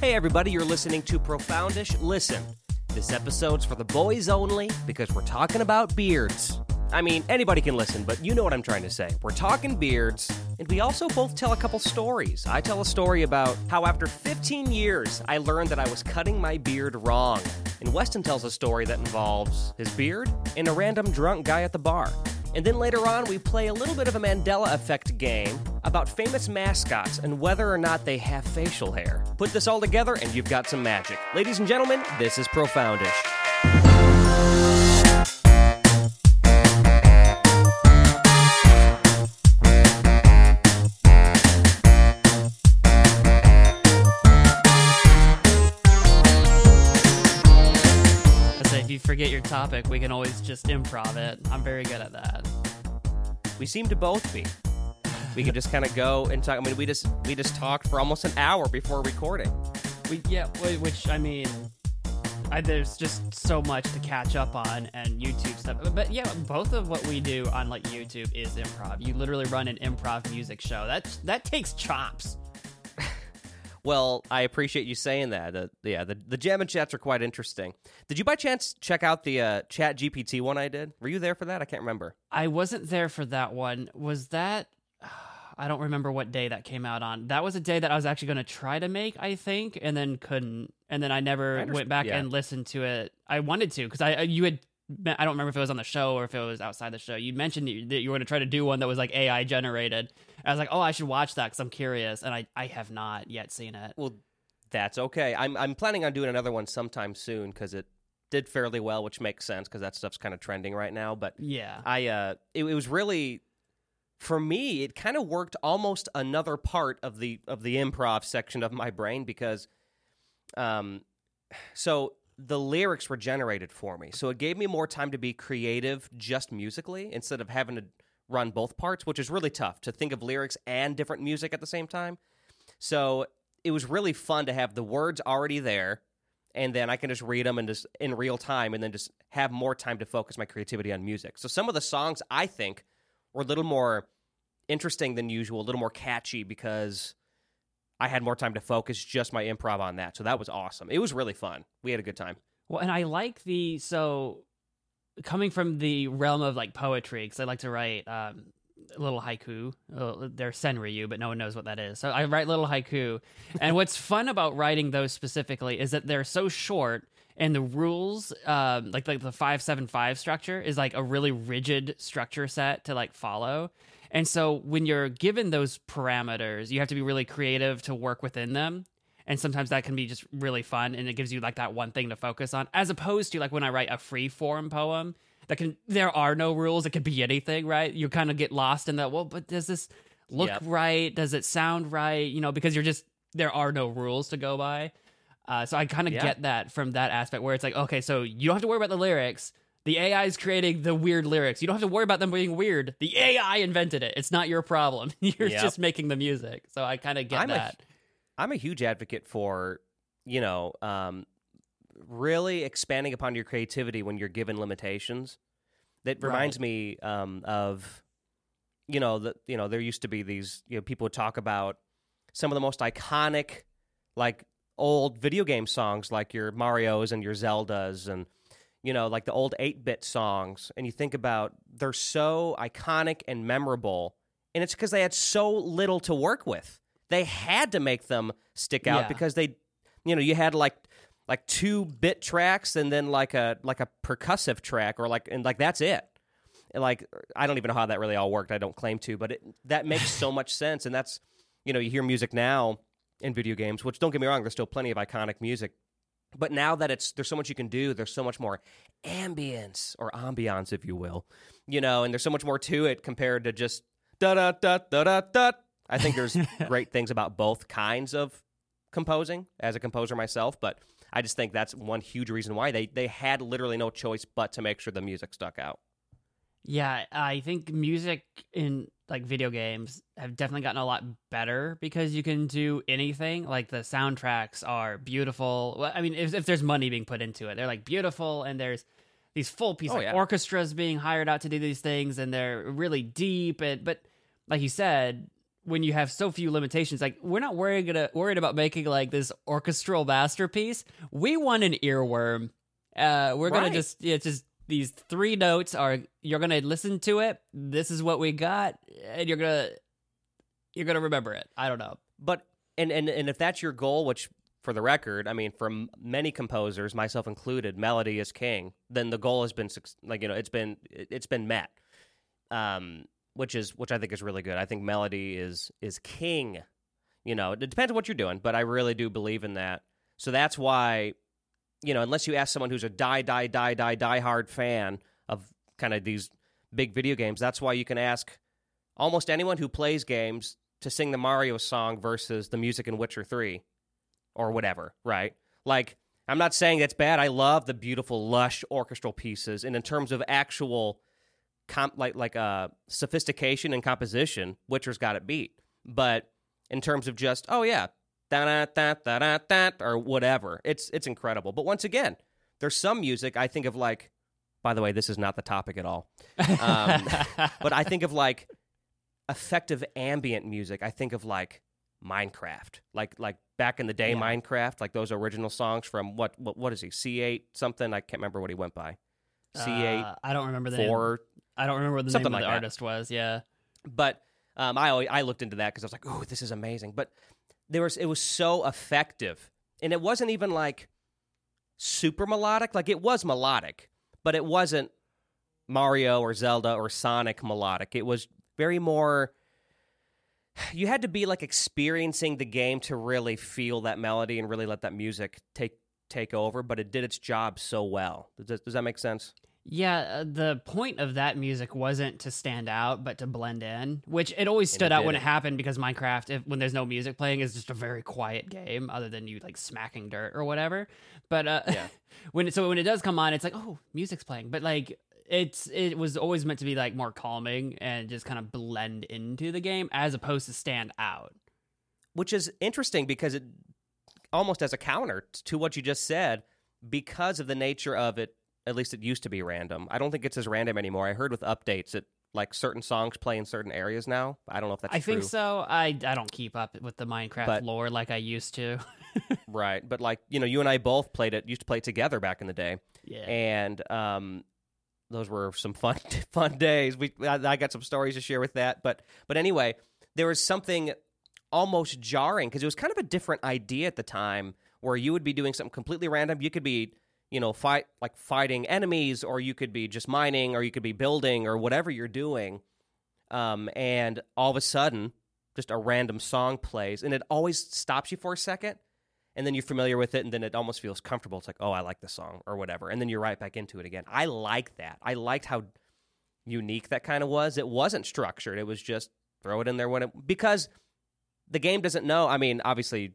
Hey, everybody, you're listening to Profoundish Listen. This episode's for the boys only because we're talking about beards. I mean, anybody can listen, but you know what I'm trying to say. We're talking beards, and we also both tell a couple stories. I tell a story about how after 15 years, I learned that I was cutting my beard wrong. And Weston tells a story that involves his beard and a random drunk guy at the bar. And then later on, we play a little bit of a Mandela effect game about famous mascots and whether or not they have facial hair. Put this all together, and you've got some magic. Ladies and gentlemen, this is Profoundish. Forget your topic, we can always just improv it. I'm very good at that. We seem to both be. We could just kind of go and talk. I mean, we just we just talked for almost an hour before recording. We yeah, which I mean, I, there's just so much to catch up on and YouTube stuff. But yeah, both of what we do on like YouTube is improv. You literally run an improv music show. That that takes chops. Well, I appreciate you saying that. Uh, yeah, the the jam and chats are quite interesting. Did you by chance check out the uh, Chat GPT one I did? Were you there for that? I can't remember. I wasn't there for that one. Was that? I don't remember what day that came out on. That was a day that I was actually going to try to make, I think, and then couldn't. And then I never I went back yeah. and listened to it. I wanted to because I I- you had. I don't remember if it was on the show or if it was outside the show. You mentioned that you were going to try to do one that was like AI generated. I was like, oh, I should watch that because I'm curious, and I I have not yet seen it. Well, that's okay. I'm I'm planning on doing another one sometime soon because it did fairly well, which makes sense because that stuff's kind of trending right now. But Yeah, I uh it, it was really for me it kind of worked almost another part of the of the improv section of my brain because um so the lyrics were generated for me. So it gave me more time to be creative just musically instead of having to run both parts, which is really tough to think of lyrics and different music at the same time. So it was really fun to have the words already there and then I can just read them and just in real time and then just have more time to focus my creativity on music. So some of the songs I think were a little more interesting than usual, a little more catchy because I had more time to focus just my improv on that. So that was awesome. It was really fun. We had a good time. Well, and I like the so coming from the realm of like poetry because I like to write um, a little haiku. Uh, they're senryu, but no one knows what that is. So I write little haiku, and what's fun about writing those specifically is that they're so short. And the rules, um, like like the five seven five structure, is like a really rigid structure set to like follow. And so when you're given those parameters, you have to be really creative to work within them and sometimes that can be just really fun and it gives you like that one thing to focus on as opposed to like when i write a free form poem that can there are no rules it could be anything right you kind of get lost in that well but does this look Yep. right does it sound right you know because you're just there are no rules to go by uh, so i kind of Yeah. get that from that aspect where it's like okay so you don't have to worry about the lyrics the AI is creating the weird lyrics. You don't have to worry about them being weird. The AI invented it. It's not your problem. You're Yep. just making the music. So I kind of get I'm a- that. I'm a huge advocate for, you know, um, really expanding upon your creativity when you're given limitations. That reminds me um, of, you know, the you know there used to be these you know people would talk about some of the most iconic, like old video game songs, like your Mario's and your Zeldas, and you know, like the old eight bit songs. And you think about they're so iconic and memorable, and it's because they had so little to work with they had to make them stick out Yeah. because they you know you had like like two bit tracks and then like a like a percussive track or like and like that's it and like i don't even know how that really all worked i don't claim to but it that makes so much sense and that's you know you hear music now in video games which don't get me wrong there's still plenty of iconic music but now that it's there's so much you can do there's so much more ambience or ambiance if you will you know and there's so much more to it compared to just da da da da da da i think there's great things about both kinds of composing as a composer myself but i just think that's one huge reason why they they had literally no choice but to make sure the music stuck out Yeah, I think music in like video games have definitely gotten a lot better because you can do anything. Like the soundtracks are beautiful. Well, I mean, if, if there's money being put into it, they're like beautiful, and there's these full piece Oh, like yeah. orchestras being hired out to do these things, and they're really deep. And but like you said, when you have so few limitations, like we're not worried gonna, worried about making like this orchestral masterpiece. We want an earworm. Uh, we're gonna just yeah, just these three notes are you're gonna listen to it. This is what we got, and you're gonna you're gonna remember it. I don't know. But and and and if that's your goal, which for the record, I mean, for many composers, myself included, melody is king. Then the goal has been like you know it's been it's been met, um, which is which I think is really good. I think melody is is king. You know, it depends on what you're doing, but I really do believe in that. So that's why, you know, unless you ask someone who's a die die die die die hard fan of kind of these big video games, that's why you can ask almost anyone who plays games to sing the Mario song versus the music in Witcher 3 or whatever, right? Like, I'm not saying that's bad. I love the beautiful, lush orchestral pieces. And in terms of actual, comp- like, like uh, sophistication and composition, Witcher's got it beat. But in terms of just, oh, yeah, da da da da da da, or whatever, it's, it's incredible. But once again, there's some music I think of like, by the way, this is not the topic at all. Um, but I think of like effective ambient music. I think of like Minecraft, like like back in the day, Yeah. Minecraft, like those original songs from what what what is he? C eight something? I can't remember what he went by. C eight Uh, I don't remember the name. four. I don't remember what the something name of like the that. artist was. Yeah. But um, I always, I looked into that because I was like, oh, this is amazing. But there was it was so effective, and it wasn't even like super melodic. Like it was melodic, but it wasn't Mario or Zelda or Sonic melodic. It was very more. You had to be like experiencing the game to really feel that melody and really let that music take take over. But it did its job so well. Does, does that make sense? Yeah, uh, the point of that music wasn't to stand out, but to blend in, which it always stood it out when it happened because Minecraft, if, when there's no music playing, is just a very quiet game, other than you like smacking dirt or whatever. But uh, Yeah. when it, so when it does come on, it's like oh, music's playing, but like it's it was always meant to be like more calming and just kind of blend into the game as opposed to stand out. which is interesting because it almost as a counter to what you just said because of the nature of it at least it used to be random i don't think it's as random anymore i heard with updates that like certain songs play in certain areas now i don't know if that's true. I true think so. I I don't keep up with the Minecraft But- lore like I used to. right but like you know you and i both played it used to play it together back in the day yeah. and um those were some fun fun days we I, I got some stories to share with that but but anyway there was something almost jarring because it was kind of a different idea at the time where you would be doing something completely random. You could be you know fight like fighting enemies or you could be just mining or you could be building or whatever you're doing. Um and all of a sudden just a random song plays and it always stops you for a second and then you're familiar with it and then it almost feels comfortable. It's like oh i like this song or whatever and then you're right back into it again. I like that. I liked how unique that kind of was. It wasn't structured. It was just throw it in there when it because the game doesn't know i mean obviously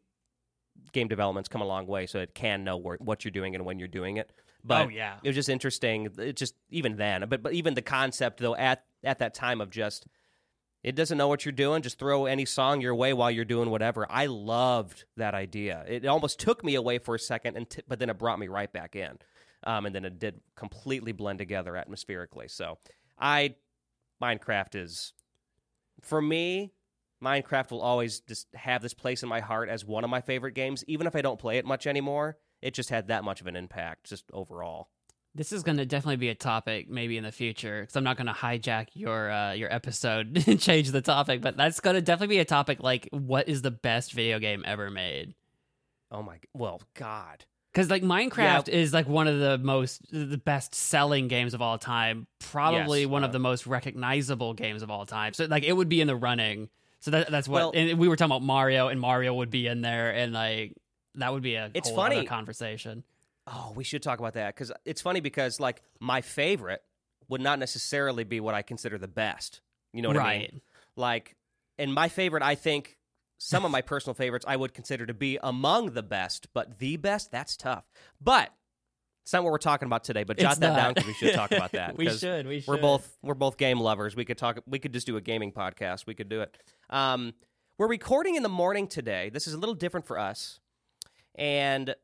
game development's come a long way so it can know where, what you're doing and when you're doing it but oh yeah. it was just interesting. It just even then, but but even the concept though at at that time of just it doesn't know what you're doing. Just throw any song your way while you're doing whatever. I loved that idea. It almost took me away for a second, and t- but then it brought me right back in. Um, and then it did completely blend together atmospherically. So I Minecraft is for me. Minecraft will always just have this place in my heart as one of my favorite games, even if I don't play it much anymore. It just had that much of an impact, just overall. This is going to definitely be a topic maybe in the future because I'm not going to hijack your uh, your episode and change the topic, but that's going to definitely be a topic like what is the best video game ever made? Oh my! Well, God. Because like Minecraft is like one of the most the best selling games of all time, probably Yes, one uh, of the most recognizable games of all time. So like it would be in the running. So that, that's what Well- and we were talking about Mario, and Mario would be in there, and like that would be a It's funny. conversation. Oh, we should talk about that because it's funny because like my favorite would not necessarily be what I consider the best. You know what I mean? Like, and my favorite, I think some of my personal favorites I would consider to be among the best, but the best, that's tough. But it's not what we're talking about today. But jot It's that not. down because we should talk about that. we should. We should. We're both we're both game lovers. We could talk. We could just do a gaming podcast. We could do it. Um, we're recording in the morning today. This is a little different for us, and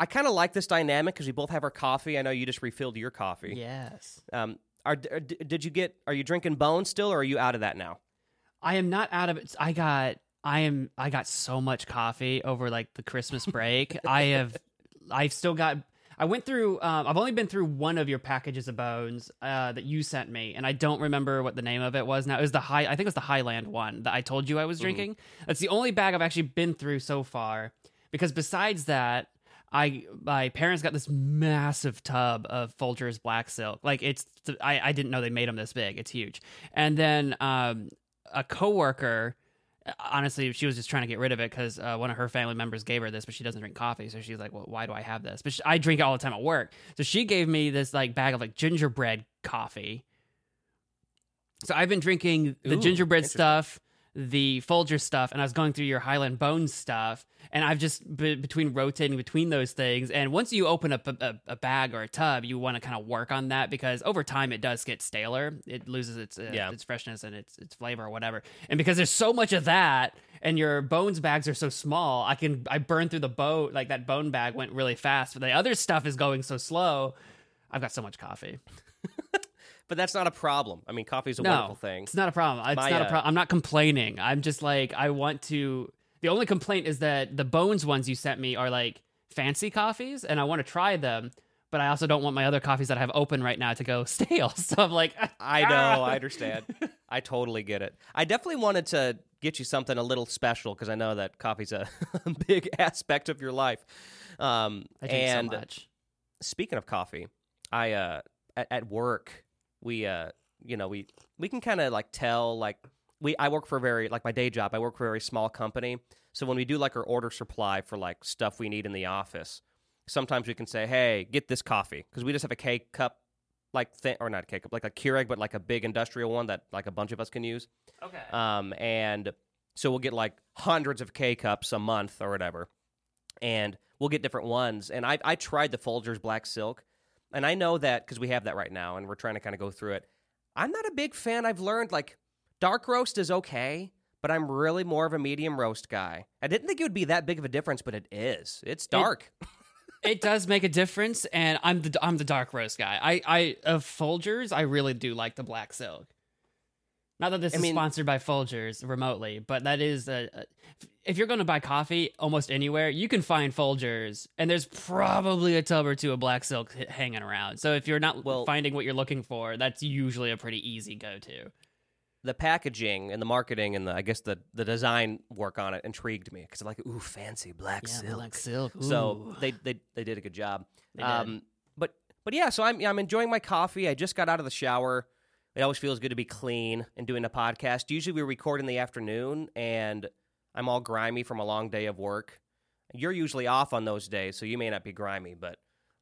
I kind of like this dynamic because we both have our coffee. I know you just refilled your coffee. Yes. Um, are, are did you get? Are you drinking Bone still, or are you out of that now? I am not out of it. I got I am I got so much coffee over like the Christmas break. I have I've still got I went through um, I've only been through one of your packages of bones uh, that you sent me and I don't remember what the name of it was now. It was the high I think it was the Highland one that I told you I was drinking. That's the only bag I've actually been through so far because besides that I my parents got this massive tub of Folgers Black Silk. Like it's I I didn't know they made them this big. It's huge. And then um a coworker honestly she was just trying to get rid of it because uh, one of her family members gave her this but she doesn't drink coffee. So she's like well why do i have this? But she, i drink it all the time at work. So she gave me this like bag of like gingerbread coffee. So i've been drinking the Ooh, gingerbread stuff the Folger stuff, and I was going through your Highland Bones stuff, and I've just be- between rotating between those things. And once you open up a, a, a bag or a tub, you want to kind of work on that because over time it does get staler. It loses its uh, Yeah. its freshness and its its flavor or whatever. And because there's so much of that, and your bones bags are so small, I can I burn through the boat like that bone bag went really fast, but the other stuff is going so slow. I've got so much coffee. But that's not a problem. I mean, coffee's a no, wonderful thing. It's not a problem. It's My, not a uh, problem. I'm not complaining. I'm just like I want to. The only complaint is that the bones ones you sent me are like fancy coffees, and I want to try them. But I also don't want my other coffees that I have open right now to go stale. So I'm like, I know, ah. I understand. I totally get it. I definitely wanted to get you something a little special because I know that coffee's a big aspect of your life. Um, I drink and so much. speaking of coffee, I uh, at, at work we uh, you know we we can kind of like tell like we I work for a very like my day job. I work for a very small company, so when we do like our order supply for like stuff we need in the office, sometimes we can say, "Hey, get this coffee," because we just have a K cup like thing or not a K cup like a Keurig, but like a big industrial one that like a bunch of us can use. Okay. Um, and so we'll get like hundreds of K cups a month or whatever, and we'll get different ones. And I I tried the Folgers Black Silk, and I know that because we have that right now, and we're trying to kind of go through it. I'm not a big fan. I've learned like dark roast is okay, but I'm really more of a medium roast guy. I didn't think it would be that big of a difference, but it is. It's dark. it does make a difference, and I'm the I'm the dark roast guy. I I of Folgers, I really do like the black silk. Not that this I is mean- sponsored by Folgers remotely, but that is a, a if you're going to buy coffee almost anywhere, you can find Folgers, and there's probably a tub or two of black silk hanging around. So if you're not Well- finding what you're looking for, that's usually a pretty easy go to. the packaging and the marketing and the I guess the the design work on it intrigued me because I'm like, ooh, fancy black silk. black silk. So they, they they did a good job. Um, but but yeah, so I'm I'm enjoying my coffee. I just got out of the shower. It always feels good to be clean and doing a podcast. Usually we record in the afternoon, and I'm all grimy from a long day of work. You're usually off on those days, so you may not be grimy, but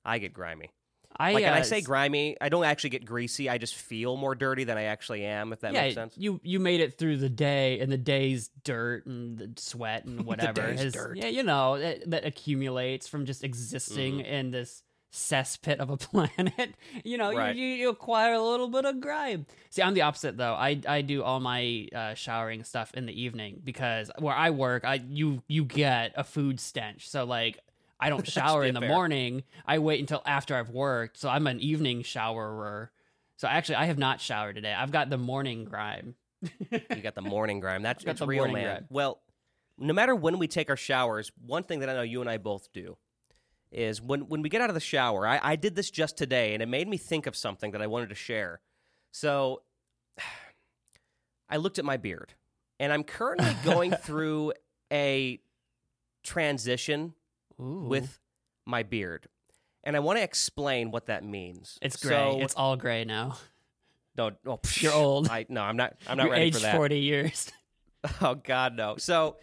I get grimy. I Like, and uh, I say grimy, I don't actually get greasy. I just feel more dirty than I actually am. If that yeah, makes sense. you you made it through the day, and the day's dirt and the sweat and whatever. day's has- dirt. Yeah, you know that, that accumulates from just existing Mm-hmm. in this cesspit of a planet. You know, Right. you, you acquire a little bit of grime. See, I'm the opposite though. I I do all my uh, showering stuff in the evening because where I work, I you you get a food stench. So like. I don't shower in the fair. morning. I wait until after I've worked. So I'm an evening showerer. So actually, I have not showered today. I've got the morning grime. You got the morning grime. That's it's real, man. grime. Well, no matter when we take our showers, one thing that I know you and I both do is when when we get out of the shower. I, I did this just today, and it made me think of something that I wanted to share. So, I looked at my beard, and I'm currently going through a transition Ooh. with my beard, and I want to explain what that means. it's gray. So, it's all gray now. no, no, You're old. I no, I'm not. I'm not You're ready for that. forty years. Oh God, no. So,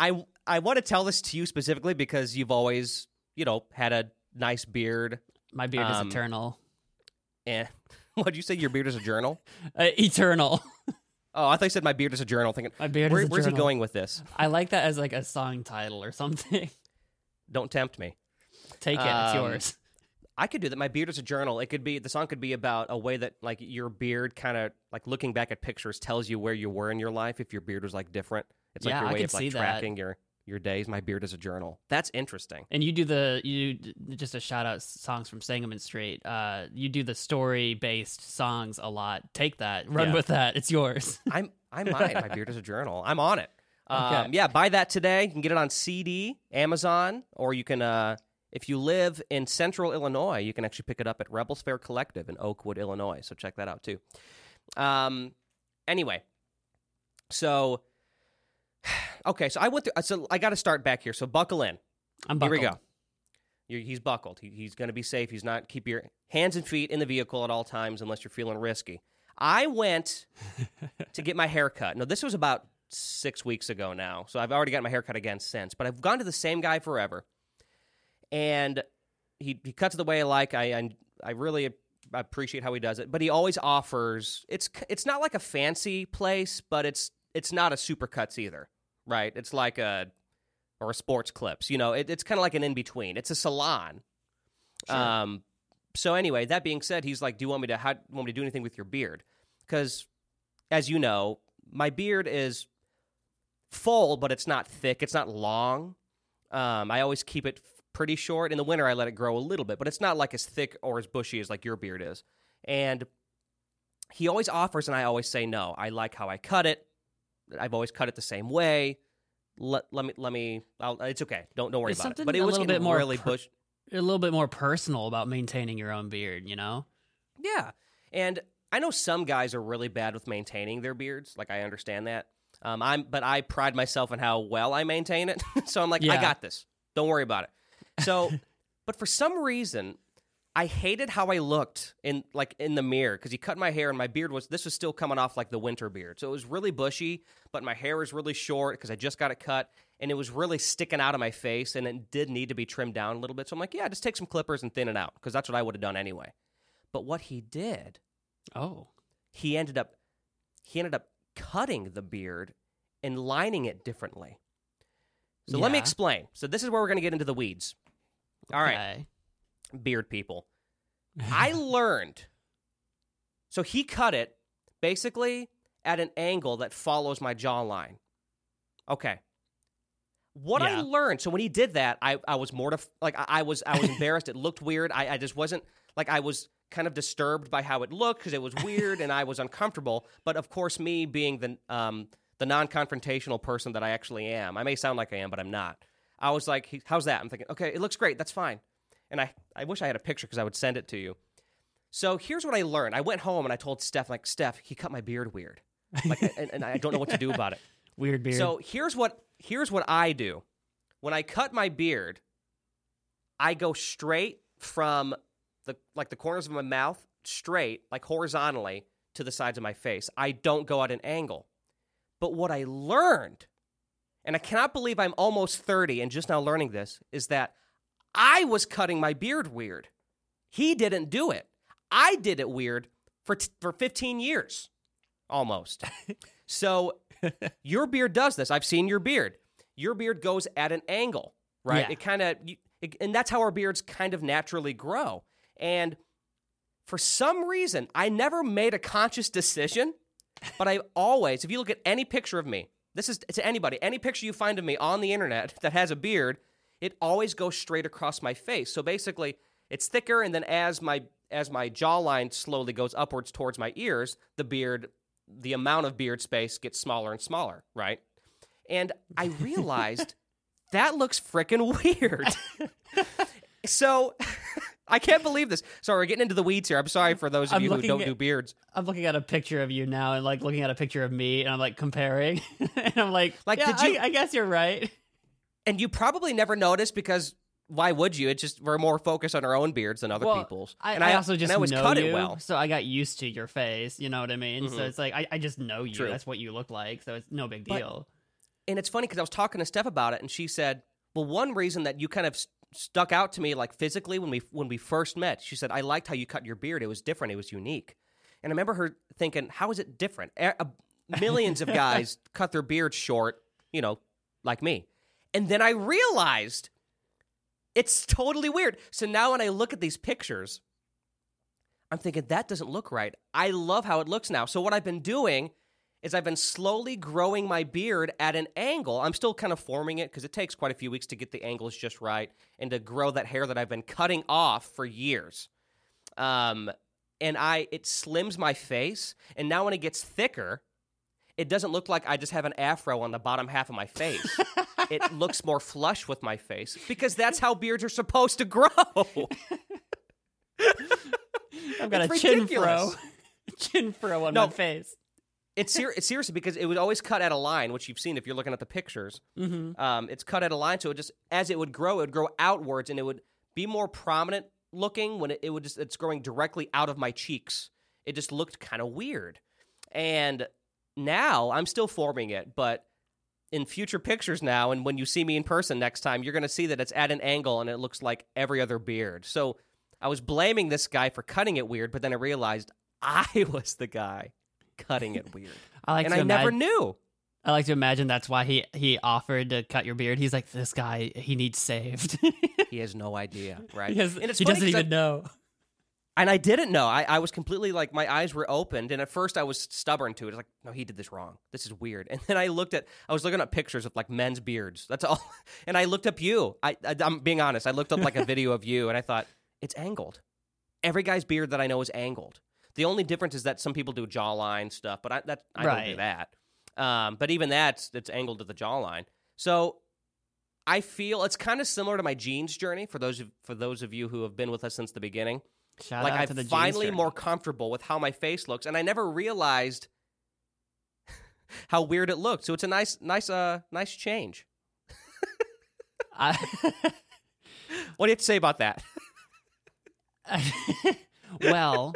I I want to tell this to you specifically because you've always, you know, had a nice beard. My beard Um, is eternal. Eh. What'd you say? Your beard is a journal? Uh, eternal. Oh, I thought you said my beard is a journal. Thinking, My beard where, is a where's he going with this? I like that as like a song title or something. Don't tempt me. Take it. it's Um, yours. I could do that. My beard is a journal. It could be the song could be about a way that like your beard kind of like looking back at pictures tells you where you were in your life if your beard was like different. It's Yeah, like your I way could of like see that. tracking your your days. My beard is a journal. That's interesting. And you do the you just a shout out songs from Sangamon Street. Uh, you do the story based songs a lot. Take that, run Yeah. with that. It's yours. I'm I might. My beard is a journal. I'm on it. Um, Okay. Yeah, buy that today. You can get it on CD, Amazon, or you can. Uh, if you live in Central Illinois, you can actually pick it up at Rebels Fair Collective in Oakwood, Illinois. So check that out too. Um, anyway, so okay, so I went through. So I got to start back here. So buckle in. I'm buckled. Here we go. You're, he's buckled. He, he's going to be safe. He's not. Keep your hands and feet in the vehicle at all times unless you're feeling risky. I went to get my hair cut. Now, this was about six weeks ago now, so I've already got my hair cut again since. But I've gone to the same guy forever, and he he cuts it the way I like. I I, I really appreciate how he does it, but he always offers. It's it's not like a fancy place, but it's it's not a Supercuts either, right? It's like a or a sports clips. You know, it, it's kind of like an in between. It's a salon. Sure. Um. So anyway, that being said, he's like, "Do you want me to how, want me to do anything with your beard?" Because, as you know, my beard is full, but it's not thick. It's not long. Um, I always keep it f- pretty short. In the winter, I let it grow a little bit, but it's not like as thick or as bushy as like your beard is. And he always offers, and I always say no. I like how I cut it. I've always cut it the same way. Let, let me let me. I'll, it's okay. Don't don't worry It's about it. But it a was little bit more really per- a little bit more personal about maintaining your own beard. You know. Yeah. And I know some guys are really bad with maintaining their beards. Like I understand that. Um, I'm, but I pride myself in how well I maintain it. so I'm like, I got this. Don't worry about it. So, but for some reason, I hated how I looked in like in the mirror because he cut my hair and my beard was this was still coming off like the winter beard. So it was really bushy, but my hair was really short because I just got it cut and it was really sticking out of my face and it did need to be trimmed down a little bit. So I'm like, yeah, just take some clippers and thin it out because that's what I would have done anyway. But what he did Oh. he ended up he ended up cutting the beard and lining it differently. So let me explain. So this is where we're going to get into the weeds. All right, Okay. Beard people. I learned. So he cut it basically at an angle that follows my jawline. Okay. What I learned, so when he did that, I, I was mortified. Like I, I was, I was embarrassed. It looked weird. I, I just wasn't like I was kind of disturbed by how it looked because it was weird and I was uncomfortable. But of course, me being the um the non-confrontational person that I actually am, I may sound like I am, but I'm not. I was like, "He- "How's that?" I'm thinking, "Okay, it looks great. That's fine." And I, I wish I had a picture because I would send it to you. So here's what I learned. I went home and I told Steph, like, Steph, he cut my beard weird, like, and, and I don't know what to do about it. Weird beard. So here's what here's what I do. When I cut my beard, I go straight from the like the corners of my mouth straight, like horizontally to the sides of my face. I don't go at an angle. But what I learned, and I cannot believe I'm almost 30 and just now learning this, is that I was cutting my beard weird. He didn't do it. I did it weird for t- for 15 years almost. so your beard does this. I've seen your beard. Your beard goes at an angle, right? Yeah. It kind of, and that's how our beards kind of naturally grow. And for some reason, I never made a conscious decision, but I always, if you look at any picture of me, this is to anybody, any picture you find of me on the internet that has a beard, it always goes straight across my face. So basically, it's thicker, and then as my as my jawline slowly goes upwards towards my ears, the beard, the amount of beard space gets smaller and smaller, right? And I realized that looks freaking weird. so I can't believe this. Sorry, we're getting into the weeds here. I'm sorry for those of I'm you who don't at- do beards. I'm looking at a picture of you now, and like looking at a picture of me, and I'm like comparing, and I'm like, Like, yeah, did you- I, I guess you're right. And you probably never noticed because why would you? It's just we're more focused on our own beards than other well, people's. I, and I also and just I always know cut you, it well. so I got used to your face. You know what I mean? So Mhm. it's like I, I just know you. True. That's what you look like. So it's no big But- deal. And it's funny because I was talking to Steph about it, and she said, "Well, one reason that you kind of st- stuck out to me, like physically, when we when we first met, she said I liked how you cut your beard. It was different. It was unique." And I remember her thinking, "How is it different? A- a- millions of guys cut their beards short, you know, like me." And then I realized it's totally weird. So now when I look at these pictures, I'm thinking that doesn't look right. I love how it looks now. So what I've been doing is I've been slowly growing my beard at an angle. I'm still kind of forming it because it takes quite a few weeks to get the angles just right and to grow that hair that I've been cutting off for years. Um, and I it slims my face, and now when it gets thicker, it doesn't look like I just have an afro on the bottom half of my face. it looks more flush with my face because that's how beards are supposed to grow. I've got It's a chin fro, chin fro on No. my face. it's, ser- it's seriously because it would always cut at a line, which you've seen if you're looking at the pictures. Mm-hmm. Um, it's cut at a line, so it just as it would grow, it would grow outwards, and it would be more prominent looking when it, it would just it's growing directly out of my cheeks. It just looked kind of weird, and now I'm still forming it, but in future pictures now, and when you see me in person next time, you're going to see that it's at an angle and it looks like every other beard. So I was blaming this guy for cutting it weird, but then I realized I was the guy cutting it weird, I like and I never knew. I like to imagine that's why he he offered to cut your beard. He's like, this guy, he needs saved. He has no idea, right? he has- he doesn't 'cause I- even know. And I didn't know. I, I was completely like my eyes were opened, and at first I was stubborn to it. I was like, no, he did this wrong. This is weird. And then I looked at, I was looking at pictures of like men's beards. That's all. And I looked up you. I, I I'm being honest. I looked up like a video of you, and I thought it's angled. Every guy's beard that I know is angled. The only difference is that some people do jawline stuff, but I that I don't do that. Um, but even that's it's angled to the jawline. So I feel it's kind of similar to my jeans journey for those of, for those of you who have been with us since the beginning Shout like out I'm to the finally more comfortable with how my face looks, and I never realized how weird it looked. So it's a nice, nice, uh, nice change. I- What do you have to say about that? well,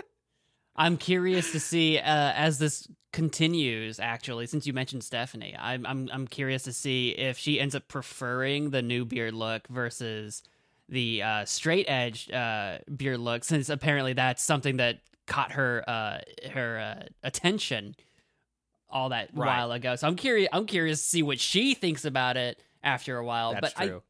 I'm curious to see uh, as this continues. Actually, since you mentioned Stephanie, I'm I'm I'm curious to see if she ends up preferring the new beard look versus the uh, straight edge uh, beard look, since apparently that's something that caught her uh, her uh, attention all that Right. while ago. So I'm curious. I'm curious to see what she thinks about it after a while. That's but I.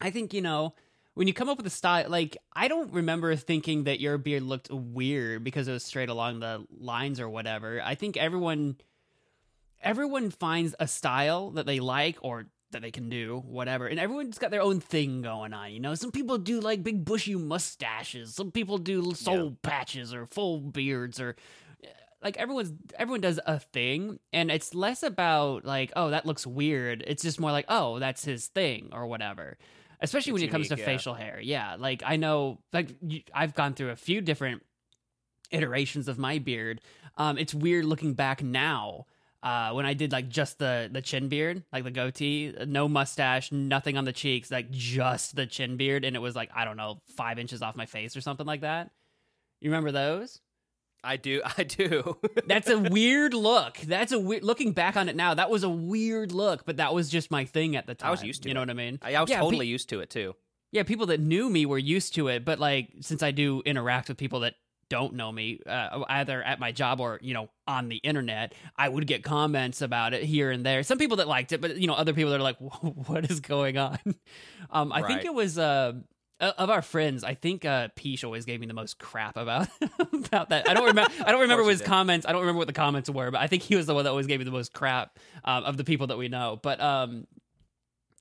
I think you know when you come up with a style like I don't remember thinking that your beard looked weird because it was straight along the lines or whatever. I think everyone everyone finds a style that they like or that they can do, whatever. And everyone's got their own thing going on, you know. Some people do like big bushy mustaches. Some people do soul patches or full beards or like everyone's everyone does a thing and it's less about like oh that looks weird it's just more like oh that's his thing or whatever especially when It's it comes to yeah. facial hair yeah like i know like i've gone through a few different iterations of my beard um it's weird looking back now uh, when I did like just the the chin beard, like the goatee, no mustache, nothing on the cheeks, like just the chin beard, and it was like I don't know five inches off my face or something like that. You remember those? I do. I do. That's a weird look. That's a weird. Looking back on it now, that was a weird look, but that was just my thing at the time. I was used to it. You know what I mean? I, I was Yeah, pe- totally used to it too. yeah, people that knew me were used to it, but like since I do interact with people that don't know me, uh, either at my job or you know on the internet, I would get comments about it here and there. Some people that liked it, but you know other people that are like, "What is going on?" Um, I think it was. Uh, of our friends, I think uh, Peach always gave me the most crap about about that. I don't remember. I don't remember his comments. I don't remember what the comments were, but I think he was the one that always gave me the most crap um, of the people that we know. But um,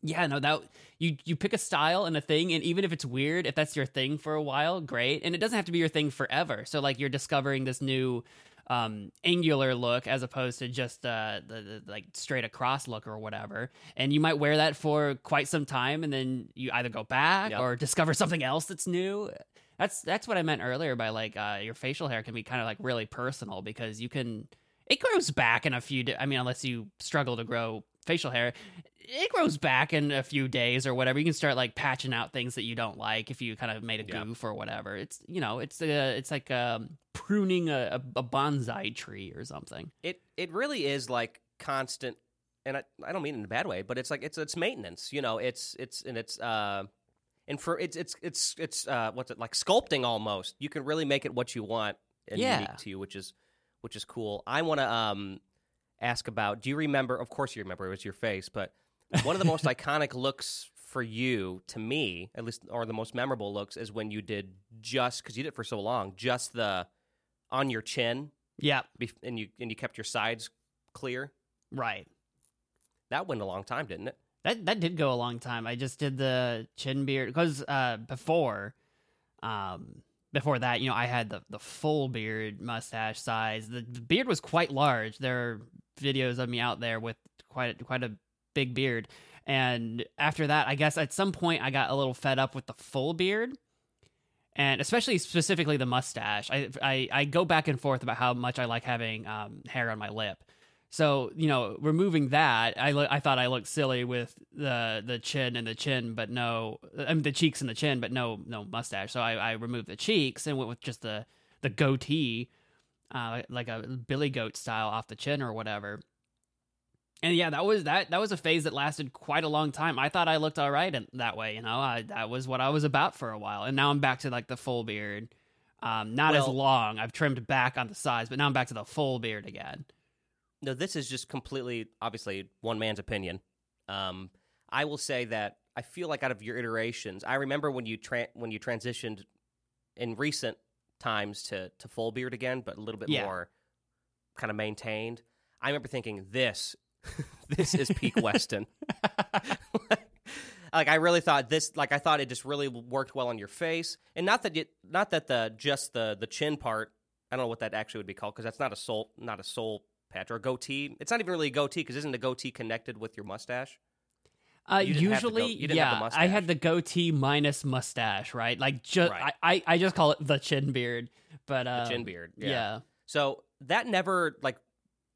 yeah, no, that you you pick a style and a thing, and even if it's weird, if that's your thing for a while, great. And it doesn't have to be your thing forever. So like you're discovering this new um angular look as opposed to just uh the, the like straight across look or whatever and you might wear that for quite some time and then you either go back Yep. or discover something else that's new that's that's what i meant earlier by like uh your facial hair can be kind of like really personal because you can it grows back in a few da- i mean unless you struggle to grow facial hair it grows back in a few days or whatever you can start like patching out things that you don't like if you kind of made a Yeah. goof or whatever it's you know it's a, it's like um pruning a, a, bonsai tree or something It it really is like constant, and I, I don't mean it in a bad way, but it's like it's it's maintenance. You know, it's it's and it's uh, and for it's it's it's it's uh, what's it like sculpting almost. You can really make it what you want and Yeah. unique to you, which is which is cool. I want to um ask about. Do you remember? Of course, you remember. It was your face, but one of the most iconic looks for you, to me, at least, or the most memorable looks, is when you did just because you did it for so long, just the on your chin yeah bef- and you and you kept your sides clear. Right. That went a long time, didn't it? That that did go a long time. I just did the chin beard because uh, before, um, before that, you know, I had the the full beard mustache size. The, the beard was quite large. There are videos of me out there with quite a, quite a big beard. And after that, I guess at some point I got a little fed up with the full beard, and especially specifically the mustache. I I, I go back and forth about how much I like having um, hair on my lip. So you know, removing that, I lo- I thought I looked silly with the the chin and the chin, but no, I mean the cheeks and the chin, but no no mustache. So I, I removed the cheeks and went with just the the goatee, uh, like a Billy Goat style off the chin or whatever. And yeah, that was that that was a phase that lasted quite a long time. I thought I looked all right in, that way, you know. I, that was what I was about for a while, and now I'm back to like the full beard. Um, not as long. I've trimmed back on the sides, but now I'm back to the full beard again. No, this is just completely, obviously, one man's opinion. Um, I will say that I feel like out of your iterations, I remember when you tra- when you transitioned in recent times to to full beard again, but a little bit Yeah. more kind of maintained. I remember thinking this, this is peak Weston. like I really thought this, like I thought it just really worked well on your face, and not that it, not that the just the the chin part. I don't know what that actually would be called because that's not a soul, not a soul patch or a goatee. It's not even really a goatee because isn't the goatee connected with your mustache? Uh, You the usually, didn't yeah, have the I had the goatee minus mustache, right? Like, just Right. I, I, I just call it the chin beard, but The uh, chin beard. yeah. Yeah. So that never like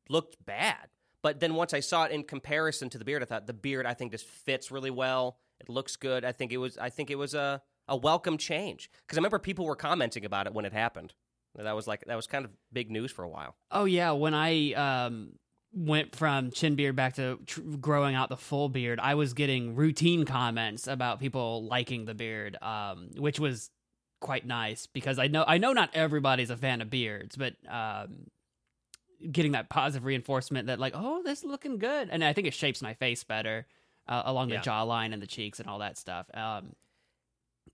looked bad. But then once I saw it in comparison to the beard, I thought the beard I think just fits really well. It looks good. I think it was I think it was a a welcome change because I remember people were commenting about it when it happened. That was like that was kind of big news for a while. Oh yeah, when I um went from chin beard back to tr- growing out the full beard, I was getting routine comments about people liking the beard, um, which was quite nice because I know I know not everybody's a fan of beards, but um, getting that positive reinforcement that like, oh, this is looking good, and I think it shapes my face better uh, along the jawline and the cheeks and all that stuff. Um,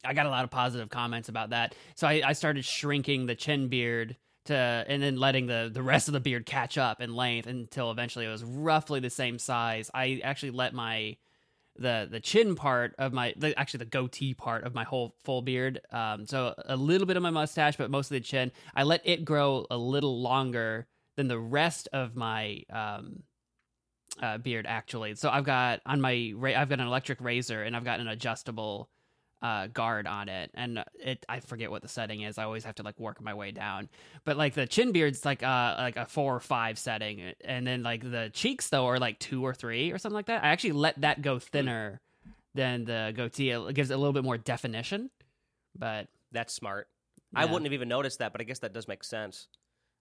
I got a lot of positive comments about that, so I, I started shrinking the chin beard to, and then letting the the rest of the beard catch up in length until eventually it was roughly the same size. I actually let my the the chin part of my the, actually the goatee part of my whole full beard um so a little bit of my mustache but mostly the chin i let it grow a little longer than the rest of my um uh, beard actually. So i've got on my ra- i've got an electric razor and i've got an adjustable uh, guard on it. And it i forget what the setting is. I always have to like work my way down. But like the chin beard's like uh like a four or five setting. And then like the cheeks though are like two or three or something like that. I actually let that go thinner than the goatee. It gives it a little bit more definition but That's smart. I wouldn't have even noticed that, but I guess that does make sense.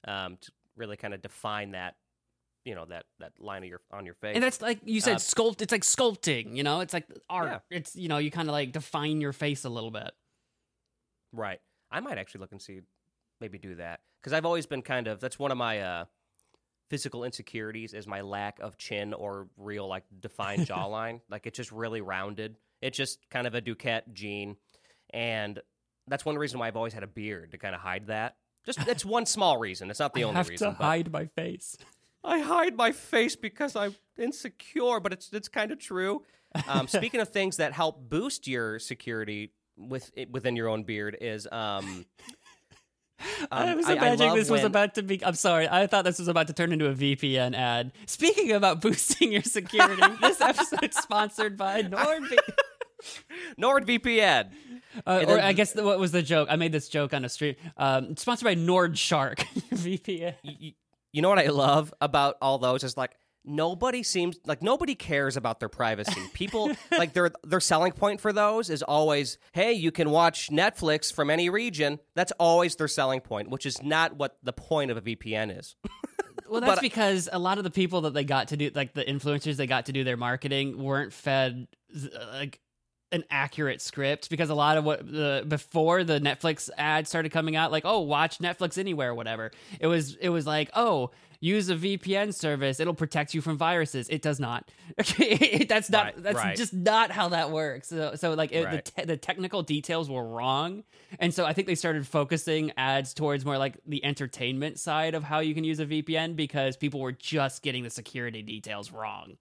Um, to really kind of define that, you know, that that line of your on your face. and that's like you said Uh, sculpt it's like sculpting you know it's like art Yeah. it's you know you kind of like define your face a little bit Right. I might actually look and see, maybe do that because I've always been kind of that's one of my uh, physical insecurities is my lack of chin or real like defined jawline. Like it's just really rounded. It's just kind of a Duquette gene, and that's one reason why I've always had a beard to kind of hide that. Just it's one small reason. It's not the only reason. To but- hide my face I hide my face because I'm insecure, but it's it's kind of true. Um, speaking of things that help boost your security with within your own beard is um. I um, was imagining love this was about to be. I'm sorry. I thought this was about to turn into a VPN ad. Speaking about boosting your security, this episode's sponsored by NordVPN. NordVPN. Uh, or I guess the, what was the joke? I made this joke on a stream. Um, sponsored by Nord Shark VPN. Y- y- You know what I love about all those is like nobody seems like nobody cares about their privacy. People like their their selling point for those is always, hey, you can watch Netflix from any region. That's always their selling point, which is not what the point of a VPN is. Well, that's But- because a lot of the people that they got to do, like the influencers they got to do their marketing, weren't fed uh, like an accurate script. Because a lot of what the before the Netflix ad started coming out, like oh, watch Netflix anywhere, or whatever. It was it was like oh, use a VPN service. It'll protect you from viruses. It does not. Okay, that's not. Right, that's right. just not how that works. So, so like it, Right. the te- the technical details were wrong, and so I think they started focusing ads towards more like the entertainment side of how you can use a VPN because people were just getting the security details wrong.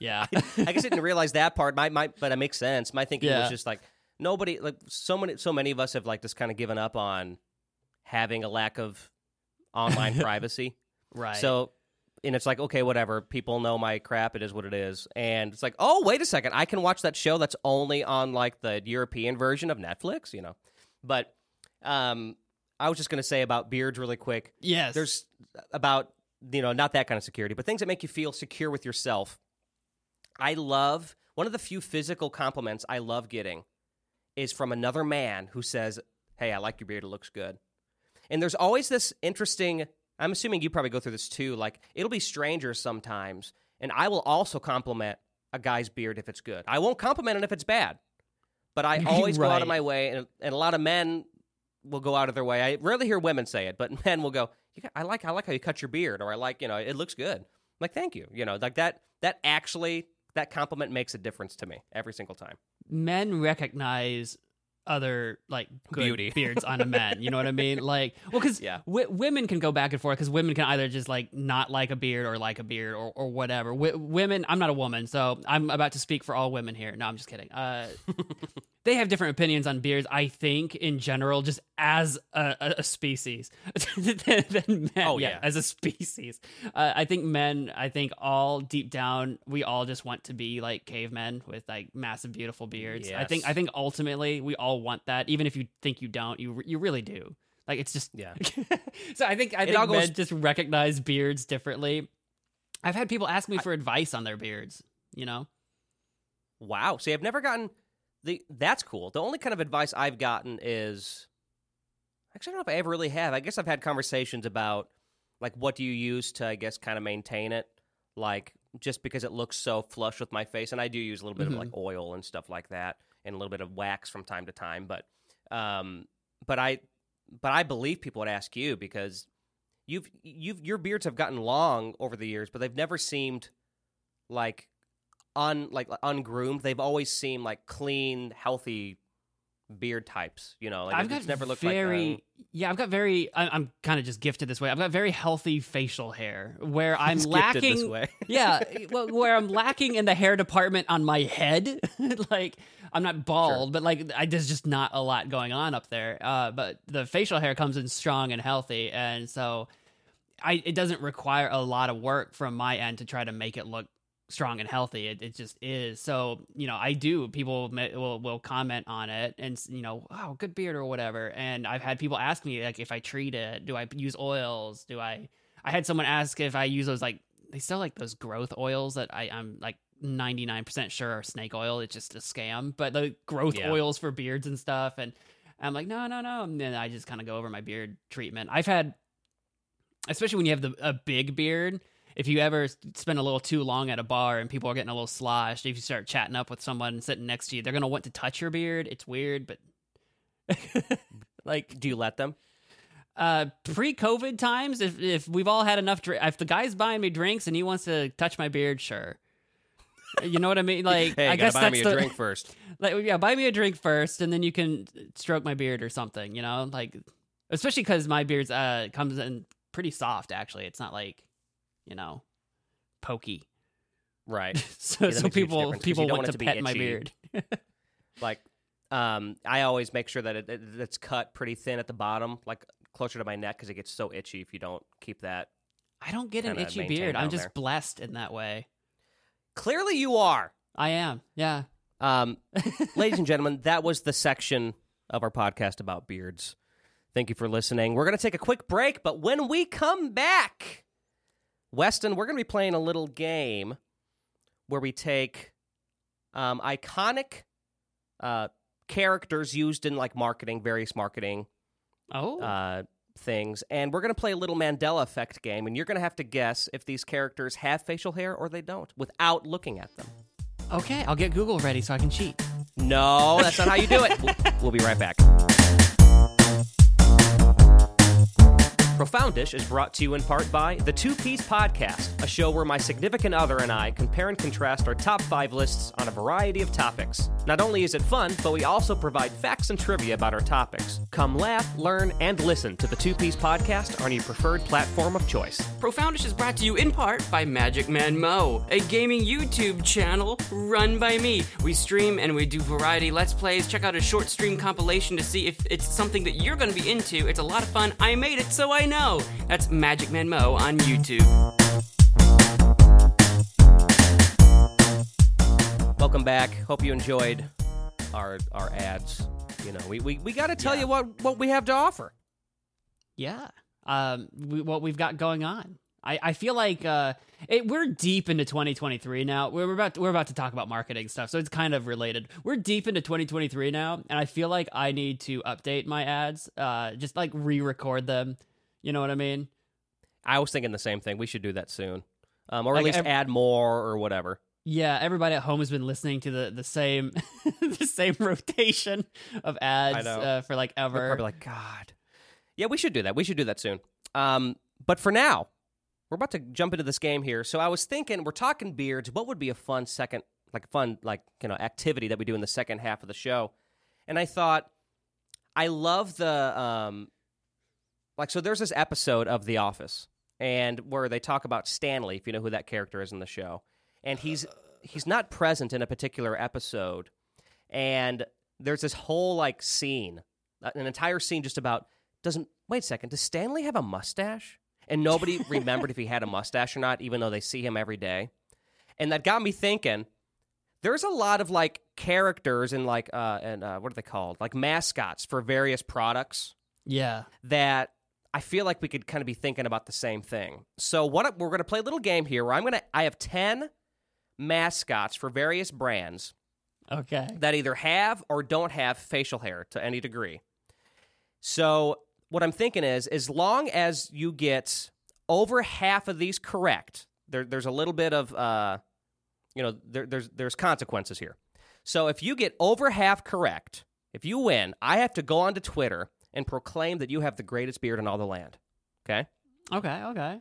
Yeah. I guess I didn't realize that part. My, my, but it makes sense. My thinking Yeah. was just like nobody, like so many, so many of us have like just kind of given up on having a lack of online privacy. right. So, and it's like, okay, whatever. People know my crap. It is what it is. And it's like, oh, wait a second. I can watch that show that's only on like the European version of Netflix, you know? But um, I was just going to say about beards really quick. yes. There's about, you know, not that kind of security, but things that make you feel secure with yourself. I love, one of the few physical compliments I love getting is from another man who says, hey, I like your beard. It looks good. And there's always this interesting, I'm assuming you probably go through this too. Like, it'll be strangers sometimes. And I will also compliment a guy's beard if it's good. I won't compliment it if it's bad. But I always go out of my way, and, and a lot of men will go out of their way. I rarely hear women say it, but men will go, I like I like how you cut your beard, or I like, you know, it looks good. I'm like, thank you. You know, like that that actually that compliment makes a difference to me every single time. men recognize other like good Beauty. beards on a man. You know what I mean? Like, well, because Yeah. women can go back and forth because women can either just like not like a beard or like a beard or, or whatever. W- women, I'm not a woman, so I'm about to speak for all women here. No, I'm just kidding. Uh, they have different opinions on beards. I think in general, just as a, a, a species, than, than men. Oh, yeah. as a species. Uh, I think men. I think all deep down, we all just want to be like cavemen with like massive, beautiful beards. I think. I think ultimately, we all want that. Even if you think you don't, you you really do. Like it's just Yeah. so I think I all think men goes- just recognize beards differently. I've had people ask me for advice on their beards. You know. Wow. See, I've never gotten the. That's cool. The only kind of advice I've gotten is, actually, I don't know if I ever really have. I guess I've had conversations about like what do you use to, I guess, kind of maintain it, like just because it looks so flush with my face, and I do use a little bit Mhm. of like oil and stuff like that, and a little bit of wax from time to time, but, um, but I, but I believe people would ask you because you've you've your beards have gotten long over the years, but they've never seemed like un like ungroomed. They've always seemed like clean, healthy beard types. You know, like I've it- got it's never looked very like. yeah. I've got very. I, I'm kind of just gifted this way. I've got very healthy facial hair where I'm lacking. this way. yeah, well, where I'm lacking in the hair department on my head. like I'm not bald, but like I, there's just not a lot going on up there. Uh, but the facial hair comes in strong and healthy, and so I it doesn't require a lot of work from my end to try to make it look strong and healthy. It, it just is. So you know, I do. People will will comment on it, and you know, wow, good beard or whatever. And I've had people ask me like if I treat it, do I use oils? Do I? I had someone ask if I use those like they sell like those growth oils that I, I'm like 99% sure are snake oil. It's just a scam. But the growth Yeah. oils for beards and stuff. And I'm like, no, no, no. And then I just kind of go over my beard treatment. I've had, especially when you have the, a big beard, if you ever spend a little too long at a bar and people are getting a little sloshed, if you start chatting up with someone sitting next to you, they're going to want to touch your beard. It's weird, but like Do you let them? uh pre-covid times if if we've all had enough dr- if the guy's buying me drinks and he wants to touch my beard sure you know what i mean like Hey, i guess buy that's me the drink first. like yeah buy me a drink first and then you can stroke my beard or something you know like especially because my beard's uh comes in pretty soft actually it's not like you know pokey Right. so, Yeah, so a people people want to it to be pet my beard like, um, I always make sure that it, it, it's cut pretty thin at the bottom, like closer to my neck, because it gets so itchy if you don't keep that. i don't get an itchy beard i'm just there. blessed in that way Clearly, you are. i am yeah Um, ladies and gentlemen, that was the section of our podcast about beards. Thank you for listening. We're going to take a quick break, but when we come back, Weston, we're going to be playing a little game where we take um, iconic uh, characters used in like marketing, various marketing oh uh, things, and we're going to play a little Mandela effect game, and you're going to have to guess if these characters have facial hair or they don't without looking at them. Okay, I'll get Google ready so I can cheat. No, that's not how you do it. We'll, we'll be right back. Profoundish is brought to you in part by the Two Piece Podcast, a show where my significant other and I compare and contrast our top five lists on a variety of topics. Not only is it fun, but we also provide facts and trivia about our topics. Come laugh, learn, and listen to the Two Piece Podcast on your preferred platform of choice. Profoundish is brought to you in part by Magic Man Mo, a gaming YouTube channel run by me. We stream and we do variety Let's Plays. Check out a short stream compilation to see if it's something that you're going to be into. It's a lot of fun. I made it, so I know. That's Magic Man Mo on YouTube. Welcome back. Hope you enjoyed our our ads. You know, we, we, we got to tell Yeah. you what, what we have to offer. Yeah. Um, we, what we've got going on. I, I feel like uh, it, we're deep into 2023 now. We're about to, we're about to talk about marketing stuff, so it's kind of related. We're deep into 2023 now, and I feel like I need to update my ads, uh, just like re-record them. You know what I mean? I was thinking the same thing. We should do that soon. Um, or at least ev- add more or whatever. Yeah, everybody at home has been listening to the the same the same rotation of ads uh, for like We're ever. probably like, God. Yeah, we should do that. We should do that soon. Um, but for now, we're about to jump into this game here. So I was thinking, we're talking beards. What would be a fun second, like fun, like you know, activity that we do in the second half of the show? And I thought, I love the um, like. So there's this episode of The Office, and where they talk about Stanley, if you know who that character is in the show, and he's he's not present in a particular episode, and there's this whole like scene, uh, an entire scene just about doesn't wait a second, does Stanley have a mustache? And nobody remembered if he had a mustache or not, even though they see him every day. And that got me thinking. There's a lot of like characters and like uh and uh, what are they called? Like mascots for various products yeah. that I feel like we could kind of be thinking about the same thing. So what we're going to play a little game here where I'm going to I have 10 mascots for various brands Okay. that either have or don't have facial hair to any degree. So what I'm thinking is, as long as you get over half of these correct, there, there's a little bit of, uh, you know, there, there's there's consequences here. So if you get over half correct, if you win, I have to go onto Twitter and proclaim that you have the greatest beard in all the land. Okay. Okay. Okay.